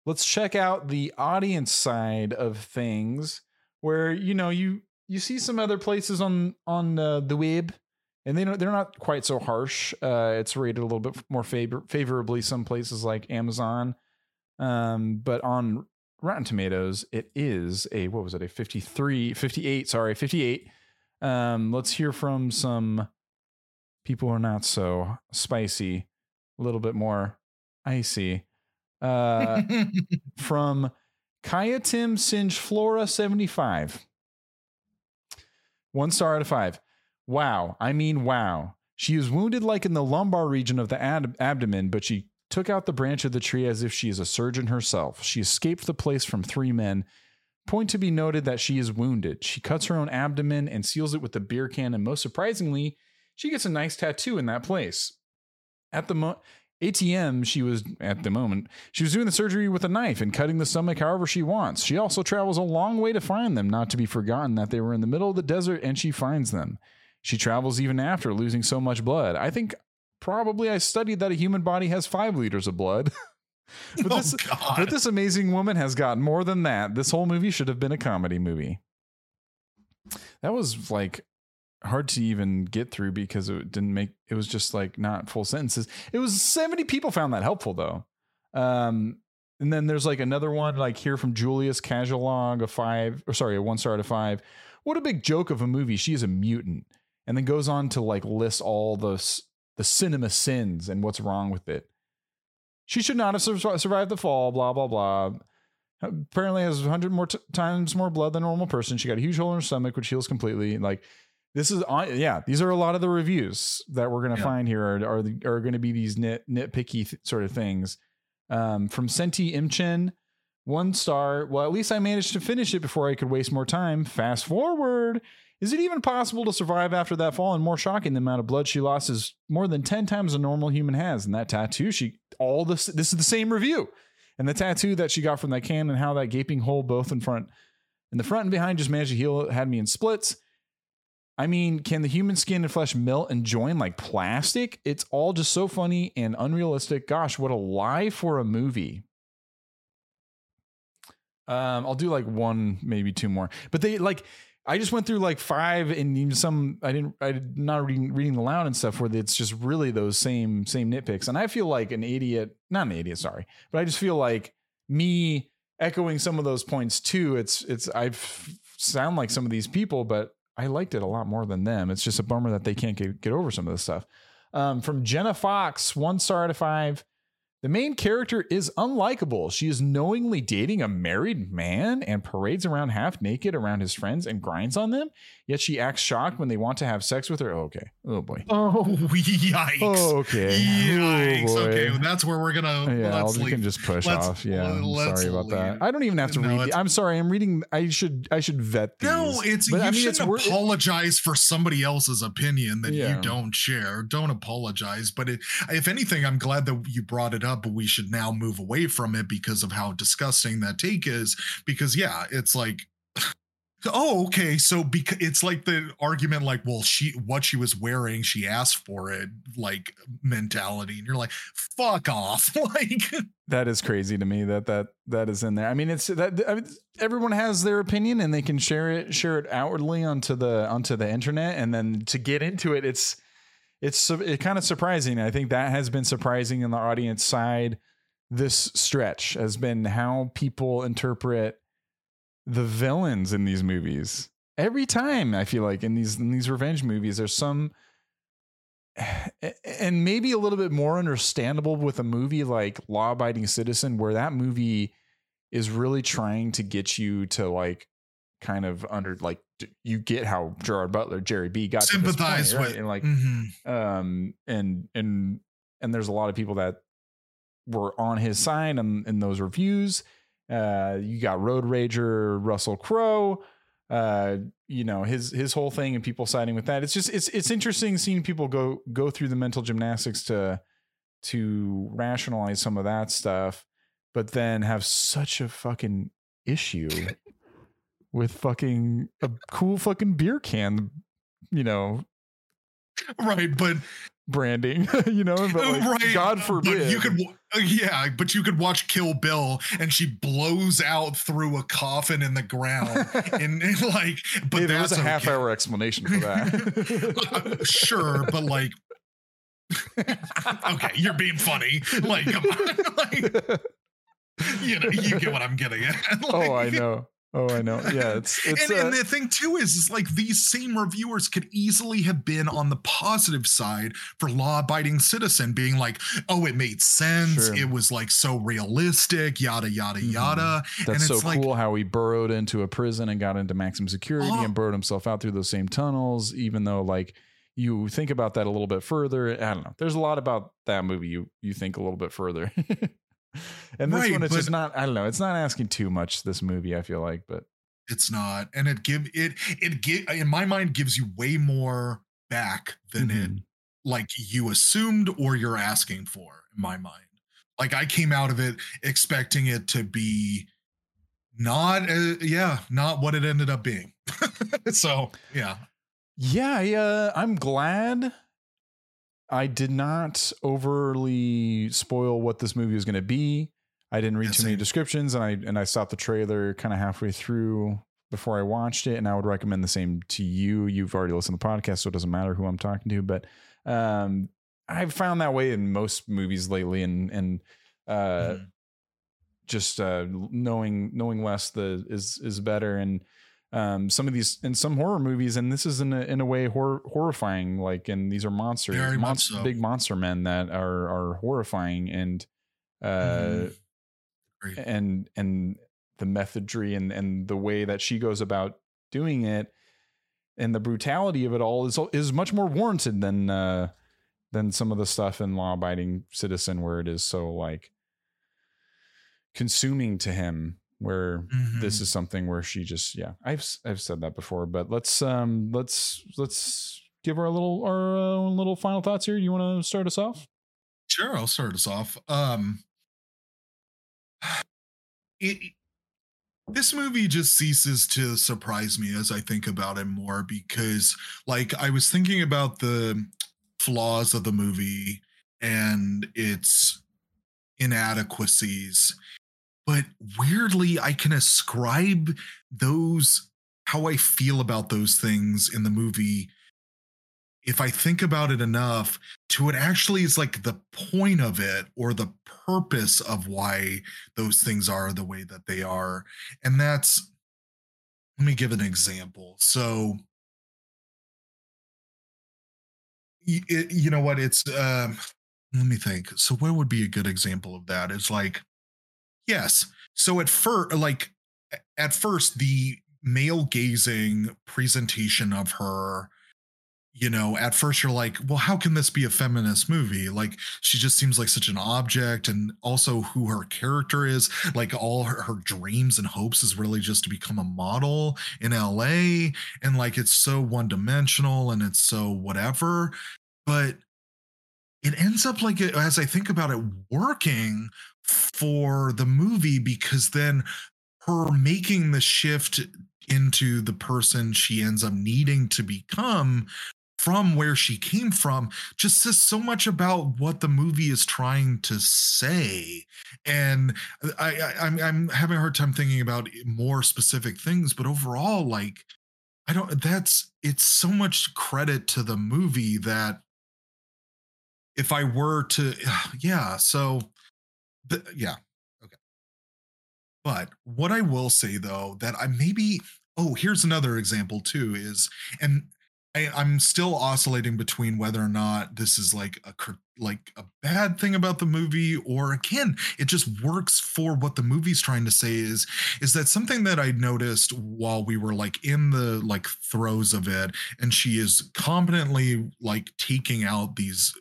let's check out the audience side of things where you know you you see some other places on on uh, the web and they don't they're not quite so harsh uh it's rated a little bit more favor- favorably some places like amazon um but on rotten tomatoes it is a what was it a 53 58 sorry 58 um let's hear from some people who are not so spicy a little bit more icy uh from Kaya Tim Singe Flora 75. One star out of five. Wow. I mean, wow. She is wounded like in the lumbar region of the ad- abdomen, but she took out the branch of the tree as if she is a surgeon herself. She escaped the place from three men. Point to be noted that she is wounded. She cuts her own abdomen and seals it with a beer can, and most surprisingly, she gets a nice tattoo in that place. at the mo- ATM, she was at the moment, she was doing the surgery with a knife and cutting the stomach however she wants. She also travels a long way to find them, not to be forgotten that they were in the middle of the desert and she finds them. She travels even after losing so much blood. I think probably I studied that a human body has five liters of blood. but, oh, this, God. but this amazing woman has got more than that. This whole movie should have been a comedy movie. That was like hard to even get through because it didn't make it was just like not full sentences. It was 70 people found that helpful though. Um and then there's like another one like here from Julius Casualog, a five or sorry, a one star out of five. What a big joke of a movie. She is a mutant. And then goes on to like list all the the cinema sins and what's wrong with it. She should not have sur- survived the fall, blah, blah, blah. Apparently has 100 more t- times more blood than a normal person. She got a huge hole in her stomach, which heals completely. Like, this is on, yeah, these are a lot of the reviews that we're going to Yeah. find here are, are, the- are going to be these nit, nitpicky th- sort of things. Um, from Senti Imchen, one star. Well, at least I managed to finish it before I could waste more time. Fast forward. Is it even possible to survive after that fall? And more shocking, the amount of blood she lost is more than 10 times a normal human has. And that tattoo, she all this this is the same review. And the tattoo that she got from that can and how that gaping hole both in front in the front and behind just managed to heal had me in splits. I mean, can the human skin and flesh melt and join like plastic? It's all just so funny and unrealistic. Gosh, what a lie for a movie. Um, I'll do like one, maybe two more. But they like I just went through like five and some I didn't I did not reading reading aloud and stuff where it's just really those same same nitpicks. And I feel like an idiot, not an idiot, sorry, but I just feel like me echoing some of those points too. It's it's I sound like some of these people, but I liked it a lot more than them. It's just a bummer that they can't get, get over some of this stuff. Um, from Jenna Fox, one star out of five. The main character is unlikable. She is knowingly dating a married man and parades around half naked around his friends and grinds on them. Yet she acts shocked when they want to have sex with her. Oh, okay. Oh boy. Oh, yikes. Okay. Oh, yikes. Oh, okay, that's where we're gonna. Yeah, let's we can just push Let's- off. Yeah, I'm sorry about that. I don't even have to No, read. The, I'm sorry. I'm reading. I should. I should vet these. No, it's But, you I mean, shouldn't it's apologize for somebody else's opinion that Yeah. you don't share. Don't apologize. But it, if anything, I'm glad that you brought it up. But we should now move away from it because of how disgusting that take is. Because yeah, it's like. Oh, okay. So because it's like the argument, like, well, she what she was wearing, she asked for it, like mentality, and you're like, fuck off, like, That is crazy to me that that that is in there. I mean, it's that I mean, everyone has their opinion and they can share it share it outwardly onto the onto the internet, and then to get into it, it's it's it kind of surprising. I think that has been surprising in the audience side. This stretch has been how people interpret the villains in these movies. Every time I feel like in these in these revenge movies, there's some and maybe a little bit more understandable with a movie like Law Abiding Citizen, where that movie is really trying to get you to like kind of under like d- you get how Gerard Butler, Jerry B got to this point, right? with, and like Mhm. um and and and there's a lot of people that were on his side in, in those reviews uh you got road rager russell crowe uh you know his his whole thing and people siding with that it's just it's it's interesting seeing people go go through the mental gymnastics to to rationalize some of that stuff but then have such a fucking issue with fucking a cool fucking beer can you know right, but branding, you know, but like, right, God but forbid. you could, uh, yeah, but you could watch Kill Bill, and she blows out through a coffin in the ground, and, and like, but hey, there was a half okay. hour explanation for that. Sure, but like, okay, you're being funny. Like, come on, like, you know, you get what I'm getting at. oh, I know. Oh, I know. Yeah, it's it's and, uh, and the thing too is, is like these same reviewers could easily have been on the positive side for law-abiding citizen, being like, "Oh, it made sense. Sure. It was like so realistic, yada yada Mhm. yada." that's and so it's like- cool how he burrowed into a prison and got into maximum security Oh. and burrowed himself out through those same tunnels, even though like you think about that a little bit further. I don't know. There's a lot about that movie you you think a little bit further. and this Right, one, it's just not. I don't know. It's not asking too much. This movie, I feel like, but It's not, and it give it it give in my mind gives you way more back than it Mhm. like you assumed or you're asking for in my mind. Like I came out of it expecting it to be not uh, yeah, not what it ended up being. so, yeah. Yeah, I, uh, I'm glad I did not overly spoil what this movie was going to be. I didn't read too many descriptions, and I and I stopped the trailer kind of halfway through before I watched it. And I would recommend the same to you. You've already listened to the podcast, so it doesn't matter who I'm talking to. But um, I've found that way in most movies lately, and and uh, Mhm. just uh, knowing knowing less the is is better and um, some of these in some horror movies and this is in a, in a way hor- horrifying like and these are monsters Very monster, so. big monster men that are are horrifying and uh Mhm. And and the methodry and and the way that she goes about doing it and the brutality of it all is is much more warranted than uh than some of the stuff in law abiding citizen where it is so like consuming to him where this Mhm. is something where she just yeah i've i've said that before but let's um let's let's give our little our own little final thoughts here you want to start us off Sure, I'll start us off. Um it, this movie just ceases to surprise me as I think about it more because like I was thinking about the flaws of the movie and its inadequacies but weirdly I can ascribe those how I feel about those things in the movie if I think about it enough to it actually is like the point of it or the purpose of why those things are the way that they are. And that's, let me give an example. So, it, you know what? It's, um, let me think. So, what would be a good example of that? It's like, yes. So, at first, like, at first, the male gazing presentation of her you know, at first you're like, well, how can this be a feminist movie? Like, she just seems like such an object, and also who her character is. Like, all her, her dreams and hopes is really just to become a model in LA, and like, it's so one dimensional and it's so whatever. But it ends up like, uh, as I think about it, working for the movie because then her making the shift into the person she ends up needing to become from where she came from just says so much about what the movie is trying to say. And I, I I'm, I'm having a hard time thinking about more specific things but overall like i don't that's it's so much credit to the movie that if i were to yeah so the, yeah okay but what i will say though that i maybe oh here's another example too is and I, I'm still oscillating between whether or not this is like a like a bad thing about the movie, or again, it just works for what the movie's trying to say. Is is that something that I noticed while we were like in the like throes of it, and she is competently like taking out these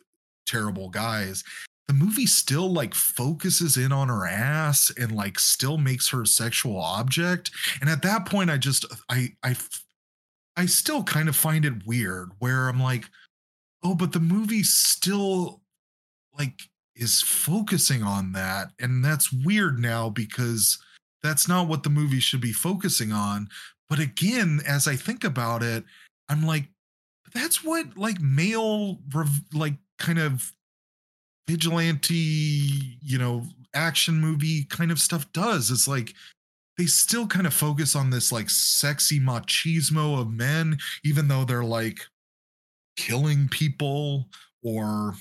terrible guys. The movie still like focuses in on her ass and like still makes her a sexual object. And at that point, I just I I I still kind of find it weird where I'm like, oh, but the movie still like is focusing on that. And that's weird now because that's not what the movie should be focusing on. But again, as I think about it, I'm like, that's what like male, like kind of vigilante, you know, action movie kind of stuff does. It's like, they still kind of focus on this like sexy machismo of men, even though they're like killing people or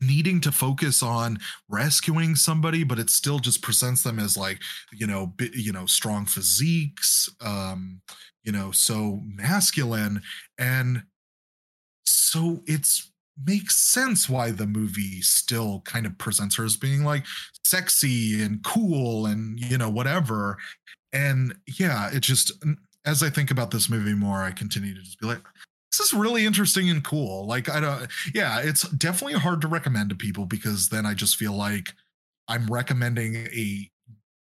needing to focus on rescuing somebody but it still just presents them as like you know bi- you know strong physiques um you know so masculine and so it's makes sense why the movie still kind of presents her as being like sexy and cool and you know whatever. And yeah it just as i think about this movie more i continue to just be like this is really interesting and cool. Like i don't yeah it's definitely hard to recommend to people because then i just feel like i'm recommending a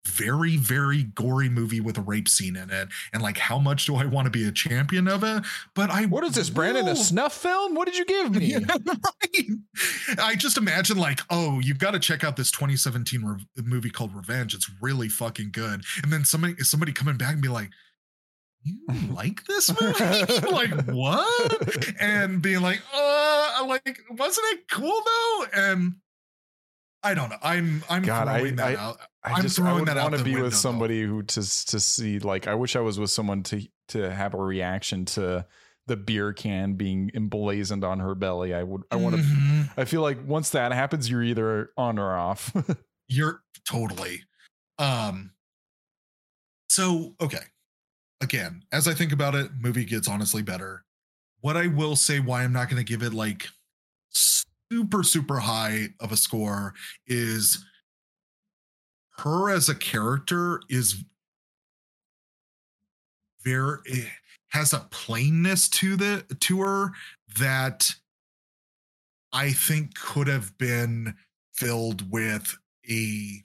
very very gory movie with a rape scene in it and like how much do i want to be a champion of it but i what is this brandon a snuff film what did you give me Yeah, right. I just imagine like, oh, you've got to check out this 2017 re- movie called Revenge. It's really fucking good. And then somebody somebody coming back and be like, you like this movie? like what? And being like, uh, like wasn't it cool though? And I don't know. I'm I'm God, I- throwing that I- out. I I'm just I throwing would that out want to be window, with though. somebody who to to see like I wish I was with someone to to have a reaction to the beer can being emblazoned on her belly. I would I want to Mhm. I feel like once that happens you're either on or off. You're totally. Um so okay. Again, as I think about it, movie gets honestly better. What I will say why I'm not going to give it like super super high of a score is her as a character is very eh, has a plainness to the to her that I think could have been filled with a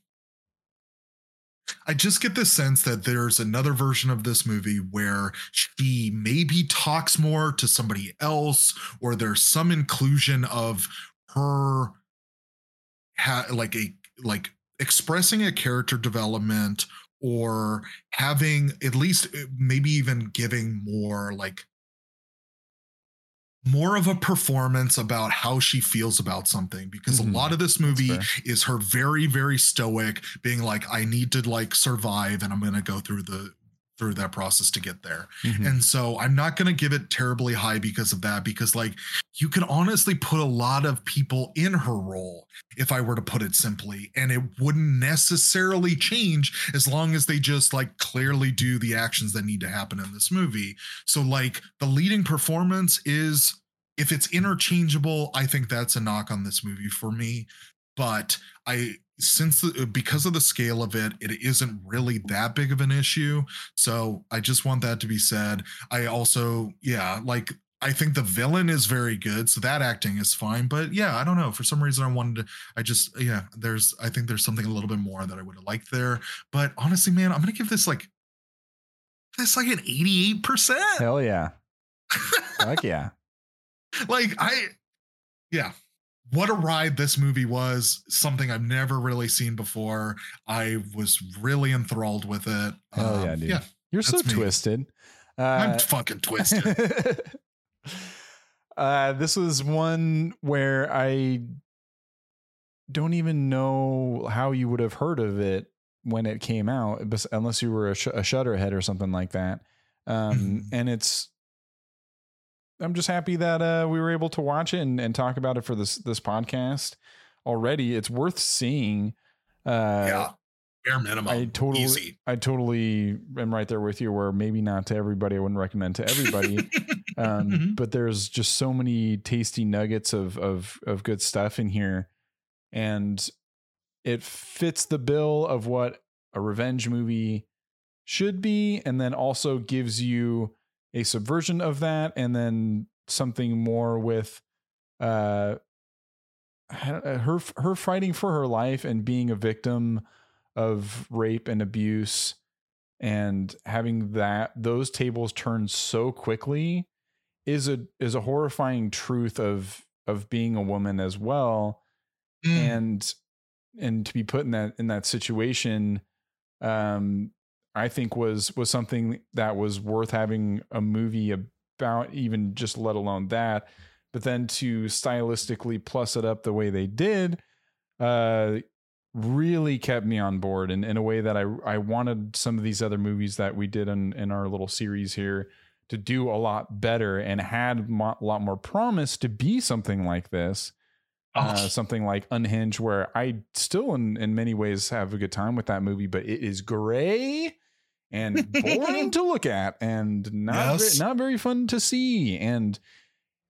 I just get the sense that there's another version of this movie where she maybe talks more to somebody else, or there's some inclusion of her ha- like a like expressing a character development or having at least uh, maybe even giving more like more of a performance about how she feels about something because Mhm. a lot of this movie is her very very stoic being like i need to like survive and i'm going to go through the through that process to get there. Mhm. and so i'm not going to give it terribly high because of that because like you can honestly put a lot of people in her role if i were to put it simply and it wouldn't necessarily change as long as they just like clearly do the actions that need to happen in this movie. So like the leading performance is if it's interchangeable i think that's a knock on this movie for me but i since the, because of the scale of it it isn't really that big of an issue. So i just want that to be said. I also yeah like i think the villain is very good so that acting is fine but yeah i don't know. For some reason i wanted to i just yeah there's i think there's something a little bit more that i would have liked there but honestly man i'm gonna give this like this like an 88% Hell yeah. Heck yeah. like I yeah what a ride this movie was something i've never really seen before i was really enthralled with it Hell Um, yeah, dude. yeah You're so me. twisted. i'm Uh, fucking twisted uh, this was one where I don't even know how you would have heard of it when it came out, unless you were a, sh- a Shudderhead or something like that. Um, Mhm. and it's, I'm just happy that uh, we were able to watch it and, and talk about it for this this podcast already. It's worth seeing. Uh, yeah bare minimum I totally, easy I totally am right there with you. Where maybe not to everybody, I wouldn't recommend to everybody. um, Mhm. but there's just so many tasty nuggets of of of good stuff in here, and it fits the bill of what a revenge movie should be, and then also gives you a subversion of that, and then something more with uh uh, her her fighting for her life and being a victim of rape and abuse and having that those tables turn so quickly is a is a horrifying truth of of being a woman as well Mm. and and to be put in that in that situation um i think was was something that was worth having a movie about even just let alone that. But then to stylistically plus it up the way they did uh really kept me on board and in a way that I I wanted some of these other movies that we did in in our little series here to do a lot better and had mo- a lot more promise to be something like this uh, Oh, something like Unhinged, where I still, in in many ways, have a good time with that movie, but it is gray and boring to look at, and not Yes. not very fun to see. And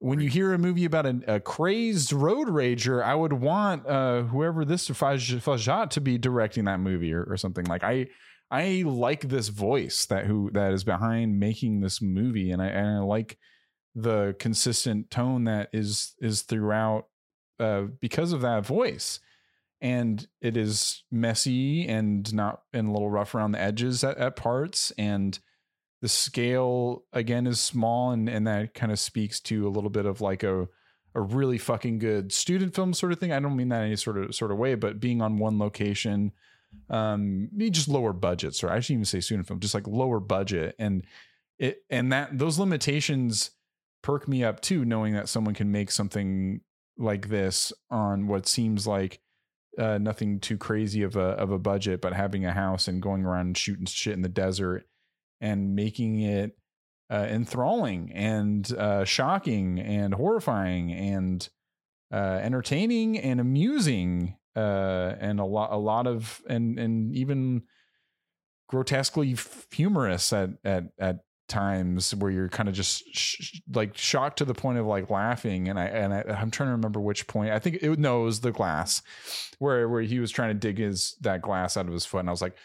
when you hear a movie about a, a crazed road rager, I would want uh, whoever this Faj- Fargeat to be directing that movie or, or something. Like I, I like this voice that who that is behind making this movie, and I and I like the consistent tone that is is throughout uh, because of that voice. and it is messy and not and a little rough around the edges at, at parts and the scale again is small and and that kind of speaks to a little bit of like a a really fucking good student film sort of thing. I don't mean that any sort of sort of way, but being on one location, um, just lower budgets, or I shouldn't even say student film, just like lower budget, and it and that those limitations perk me up too, knowing that someone can make something like this on what seems like uh, nothing too crazy of a of a budget, but having a house and going around shooting shit in the desert and making it uh, enthralling and uh, shocking and horrifying and uh, entertaining and amusing uh, and a lot a lot of and and even grotesquely humorous at at at times where you're kind of just sh- like shocked to the point of like laughing and I and I, I'm trying to remember which point I think it no it was the glass where where he was trying to dig his that glass out of his foot and I was like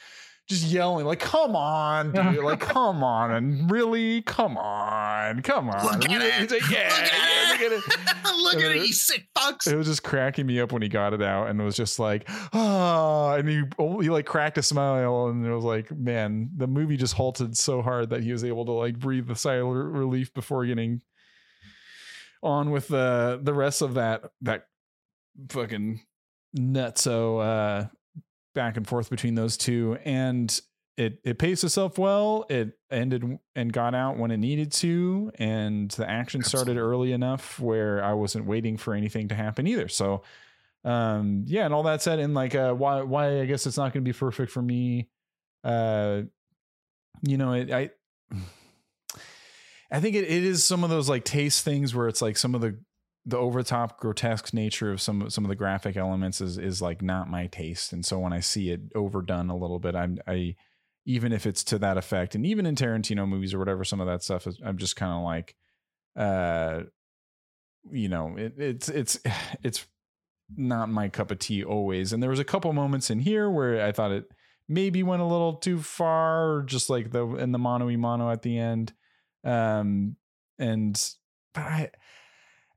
just yelling like come on dude like come on and really come on come on Look at it. Like, yeah, Look at yeah, it. look at it Look at Uh, it, you sick fucks. it was just cracking me up when he got it out and it was just like ah and he oh, he like cracked a smile and it was like man the movie just halted so hard that he was able to like breathe a sigh of relief before getting on with the the rest of that that fucking nutso uh back and forth between those two and it it paced itself well. It ended and got out when it needed to and the action started early enough where i wasn't waiting for anything to happen either. So um yeah and all that said and like uh why why i guess it's not going to be perfect for me uh you know it i i think it, it is some of those like taste things where it's like some of the the over top grotesque nature of some some of the graphic elements is is like not my taste. And so when i see it overdone a little bit i'm i even if it's to that effect and even in tarantino movies or whatever some of that stuff is i'm just kind of like uh you know it, it's it's it's not my cup of tea always. And there was a couple moments in here where i thought it maybe went a little too far just like the in the mono mono at the end. Um and but i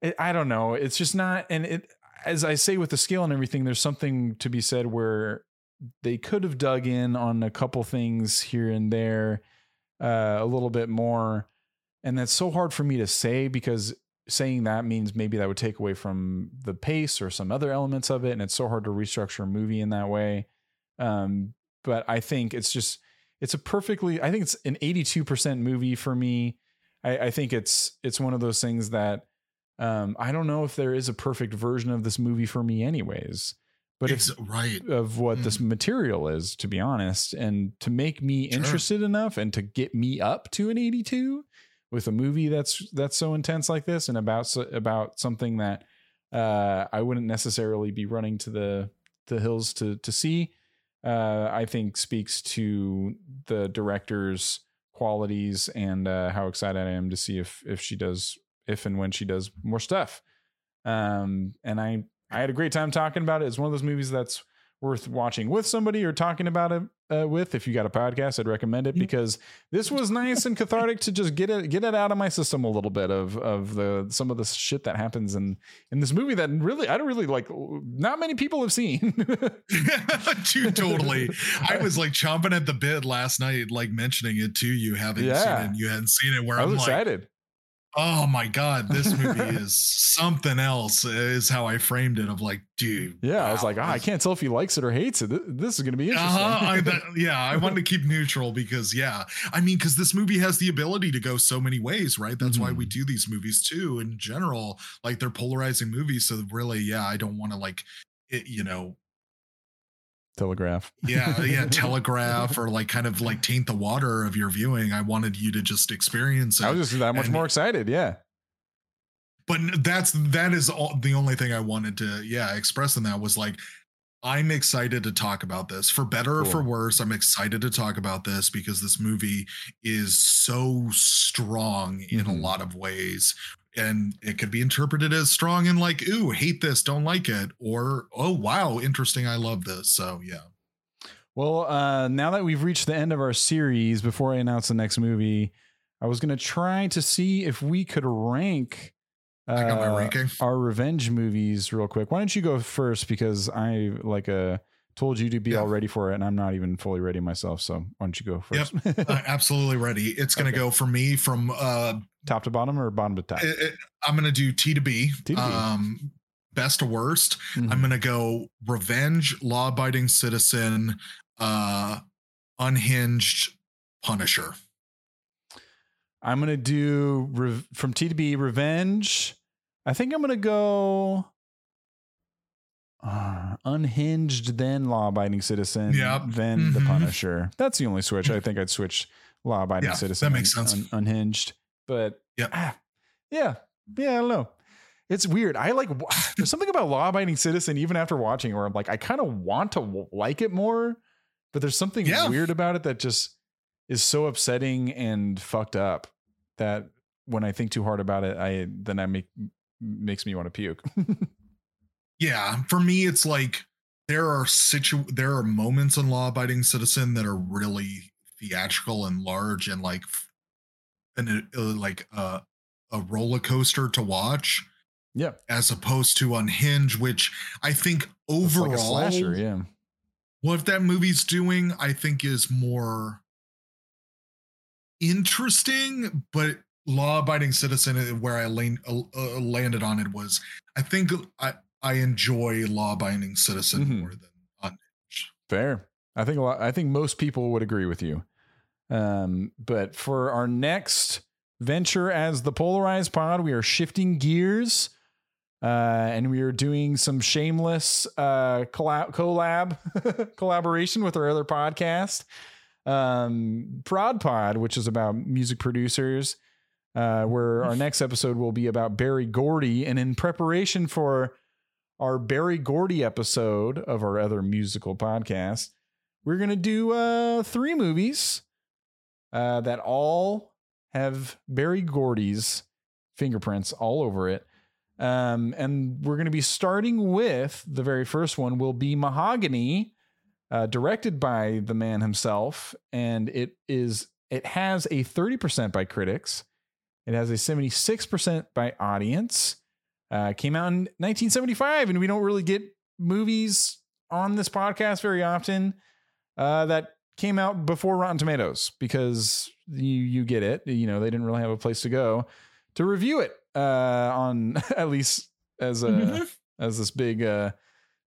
it, I don't know. It's just not, and it as I say with the scale and everything, there's something to be said where they could have dug in on a couple things here and there uh, a little bit more, and that's so hard for me to say because saying that means maybe that would take away from the pace or some other elements of it, and it's so hard to restructure a movie in that way. Um, but I think it's just it's a perfectly I think it's an 82% movie for me. I, I think it's it's one of those things that um, I don't know if there is a perfect version of this movie for me, anyways. But it's if right. of what this material is, to be honest, and to make me Sure. interested enough and to get me up to an 82 with a movie that's that's so intense like this and about about something that uh, I wouldn't necessarily be running to the the hills to to see. Uh, I think speaks to the director's qualities and uh, how excited I am to see if if she does if and when she does more stuff. Um, and I I had a great time talking about it. It's one of those movies that's worth watching with somebody or talking about it uh, with. If you got a podcast, I'd recommend it because this was nice and cathartic to just get it get it out of my system a little bit of of the some of the shit that happens in in this movie that really I don't really like. Not many people have seen. Dude, totally. I was like chomping at the bit last night, like mentioning it to you, having seen Yeah. it. And you hadn't seen it. Where I was I'm like, excited. Oh my god, this movie is something else. Is how I framed it. Of like, dude. Yeah, I was like, ah, I can't tell if he likes it or hates it. This is going to be interesting. Uh-huh, I, that, yeah, I wanted to keep neutral because, yeah, I mean, because this movie has the ability to go so many ways, right? That's why we Mhm. do these movies too. In general, like they're polarizing movies, so really, yeah, I don't want to like, it, you know, Telegraph. yeah, yeah, telegraph or like kind of like taint the water of your viewing. I wanted you to just experience it. I was just that much and- more excited. Yeah. but that's that is all the only thing I wanted to yeah express in that was like I'm excited to talk about this for better or for worse. I'm excited to talk about this because this movie is so strong in Mhm. a lot of ways. And it could be interpreted as strong and like, ooh, hate this, don't like it, or oh wow, interesting, I love this. So yeah. Well, uh, now that we've reached the end of our series, before I announce the next movie, I was going to try to see if we could rank I got my uh, our revenge movies real quick. Why don't you go first because I like uh told you to be Yeah. all ready for it and I'm not even fully ready myself. So why don't you go first? Uh, absolutely ready. It's going to Okay. go for me from uh top to bottom or bottom to top? it- it- I'm going to do T to B. T to B. Um best to worst. Mhm. I'm going to go revenge, law-abiding citizen, uh unhinged Punisher. I'm gonna do re- from T to B Revenge. I think I'm gonna go uh, unhinged, then law-abiding citizen, Yep. then the Mhm. Punisher. That's the only switch. I think I'd switch law-abiding Yeah, that citizen. makes sense. un- unhinged, but yeah, ah, yeah, yeah. I don't know. It's weird. I like. There's something about law-abiding citizen, even after watching, where I'm like, I kind of want to like it more, but there's something Yeah. weird about it that just is so upsetting and fucked up that when I think too hard about it, I then I make makes me want to puke. Yeah, for me it's like there are situ there are moments in law abiding citizen that are really theatrical and large and like and it, uh, like uh, a roller coaster to watch yeah, as opposed to Unhinge, which I think overall like slasher. Yeah, what that movie's doing i think is more interesting but law-abiding citizen uh, where i land, uh, uh, landed on it was i think i i enjoy law-abiding citizen Mhm. more than un- fair. I think a lot. I think most people would agree with you. Um, but for our next venture as the polarized pod, we are shifting gears. Uh, and we are doing some shameless uh, collab, collab collaboration with our other podcast, um, Prod Pod, which is about music producers. Uh, where our next episode will be about Berry Gordy, and in preparation for our Berry Gordy episode of our other musical podcast, we're gonna do uh, three movies uh, that all have Berry Gordy's fingerprints all over it. Um, and we're going to be starting with the very first one will be Mahogany, uh, directed by the man himself, and it is it has a thirty percent by critics, it has a seventy six percent by audience. Uh, came out in 1975, and we don't really get movies on this podcast very often uh, that came out before Rotten Tomatoes because you you get it. You know they didn't really have a place to go to review it uh, on at least as a Mhm. as this big uh,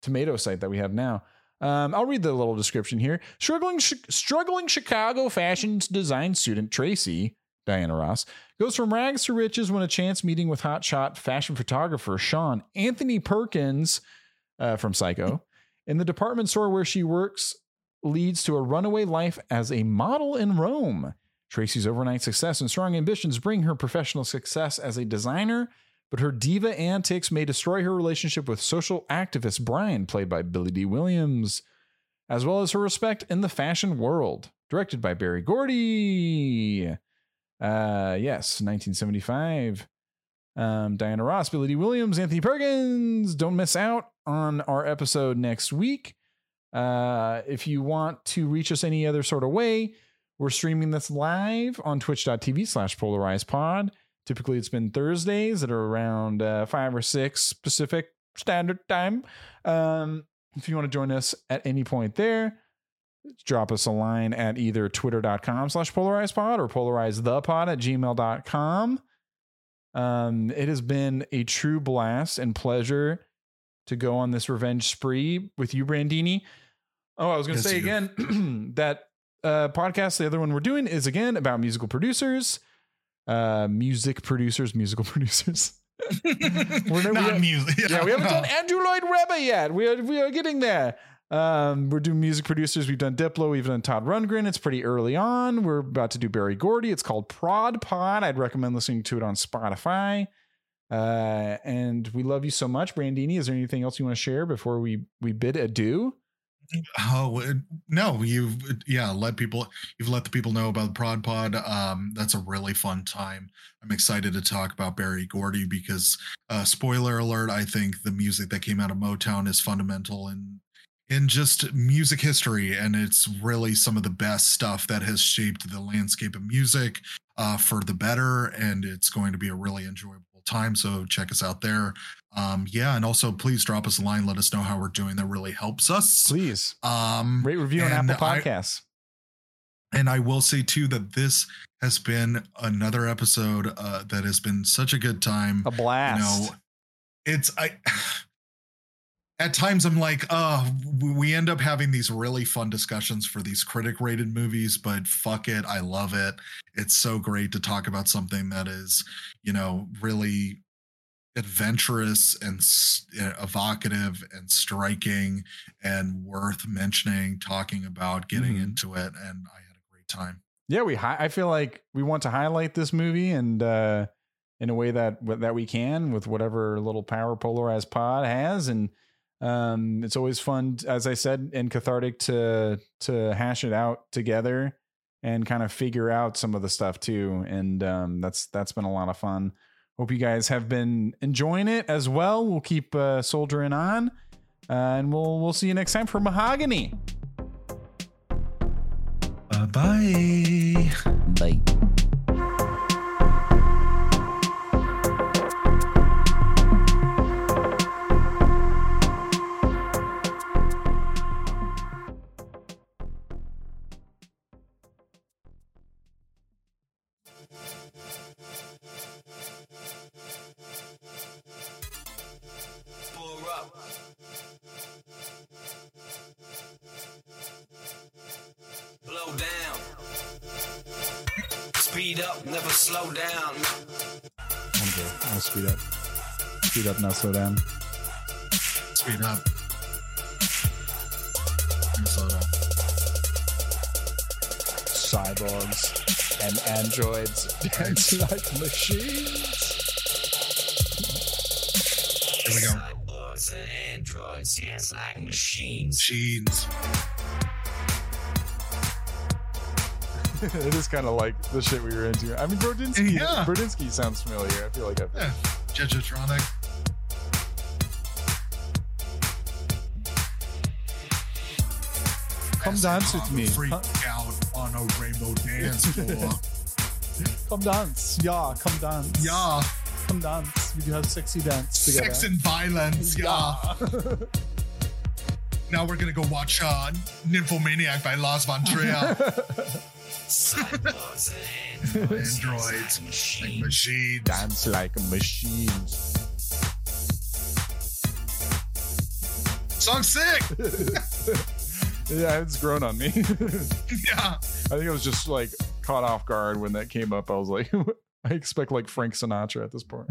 tomato site that we have now. Um, I'll read the little description here. Struggling, Chi- struggling Chicago fashion design student Tracy Diana Ross goes from rags to riches when a chance meeting with hotshot fashion photographer Sean Anthony Perkins uh, from Psycho in the department store where she works leads to a runaway life as a model in Rome. Tracy's overnight success and strong ambitions bring her professional success as a designer, but her diva antics may destroy her relationship with social activist Brian, played by Billy Dee Williams, as well as her respect in the fashion world. Directed by Berry Gordy. Uh, yes, 1975. Um, Diana Ross, Billy Dee Williams, Anthony Perkins. Don't miss out on our episode next week. Uh, if you want to reach us any other sort of way, we're streaming this live on twitch.tv slash polarized pod. Typically, it's been Thursdays at around uh, 5 or 6 Pacific Standard Time. Um, if you want to join us at any point there, drop us a line at either twitter.com slash polarized pod or polarize the pod at gmail.com. Um, it has been a true blast and pleasure to go on this revenge spree with you, Brandini. Oh, I was going to Yes, say you. again that uh, podcast, the other one we're doing is again about musical producers, uh, music producers, musical producers. We're no- not have- music. yeah, we haven't done Andrew Lloyd Webber yet. We are we are getting there. Um, we're doing music producers. We've done Diplo. We've done Todd Rundgren. It's pretty early on. We're about to do Berry Gordy. It's called Prod Pod. I'd recommend listening to it on Spotify. Uh, and we love you so much, Brandini. Is there anything else you want to share before we we bid adieu? Oh no, you've yeah, let people you've let the people know about the Prod Pod. Um, that's a really fun time. I'm excited to talk about Berry Gordy because uh spoiler alert, I think the music that came out of Motown is fundamental in in just music history and it's really some of the best stuff that has shaped the landscape of music uh for the better and it's going to be a really enjoyable time. So check us out there. Um, yeah, and also please drop us a line. Let us know how we're doing. That really helps us. Please Um, rate review on Apple I- Podcasts. and I will say too that this has been another episode uh, that has been such a good time. a blast. You know, it's I. At times, I'm like, uh, we end up having these really fun discussions for these critic rated movies, but fuck it. I love it. It's so great to talk about something that is, you know, really adventurous and uh, evocative and striking and worth mentioning, talking about, getting Mhm. into it. And I had a great time. yeah, we. Hi- I feel like we want to highlight this movie and uh, in a way that that we can with whatever little power polarized pod has, and um, it's always fun, as I said, and cathartic to to hash it out together and kind of figure out some of the stuff too. And um, that's that's been a lot of fun. Hope you guys have been enjoying it as well. We'll keep uh, soldiering on, uh, and we'll we'll see you next time for Mahogany. Bye bye. Bye. Speed up, never slow down. I want to. I want to speed up. Speed up, not slow down. Speed up. And slow down. Cyborgs and androids dance like machines. Here we go. Cyborgs and androids dance like machines. Machines. it is kind of like the shit we were into. I mean, Brodinski. Yeah. Brodinski sounds familiar. I feel like I've. Yeah. Jejotronic. Come dance with me. Freak Huh? out on a rainbow dance floor. Come dance. Yeah, come dance. yeah. Come dance. We do have sexy dance together. Sex and violence. Yeah. Now we're gonna go watch uh, Nymphomaniac by Lars von Trier. Androids. Like machines. dance like machines. Song sick. Yeah, it's grown on me. yeah. I think I was just like caught off guard when that came up. I was like, I expect like Frank Sinatra at this point.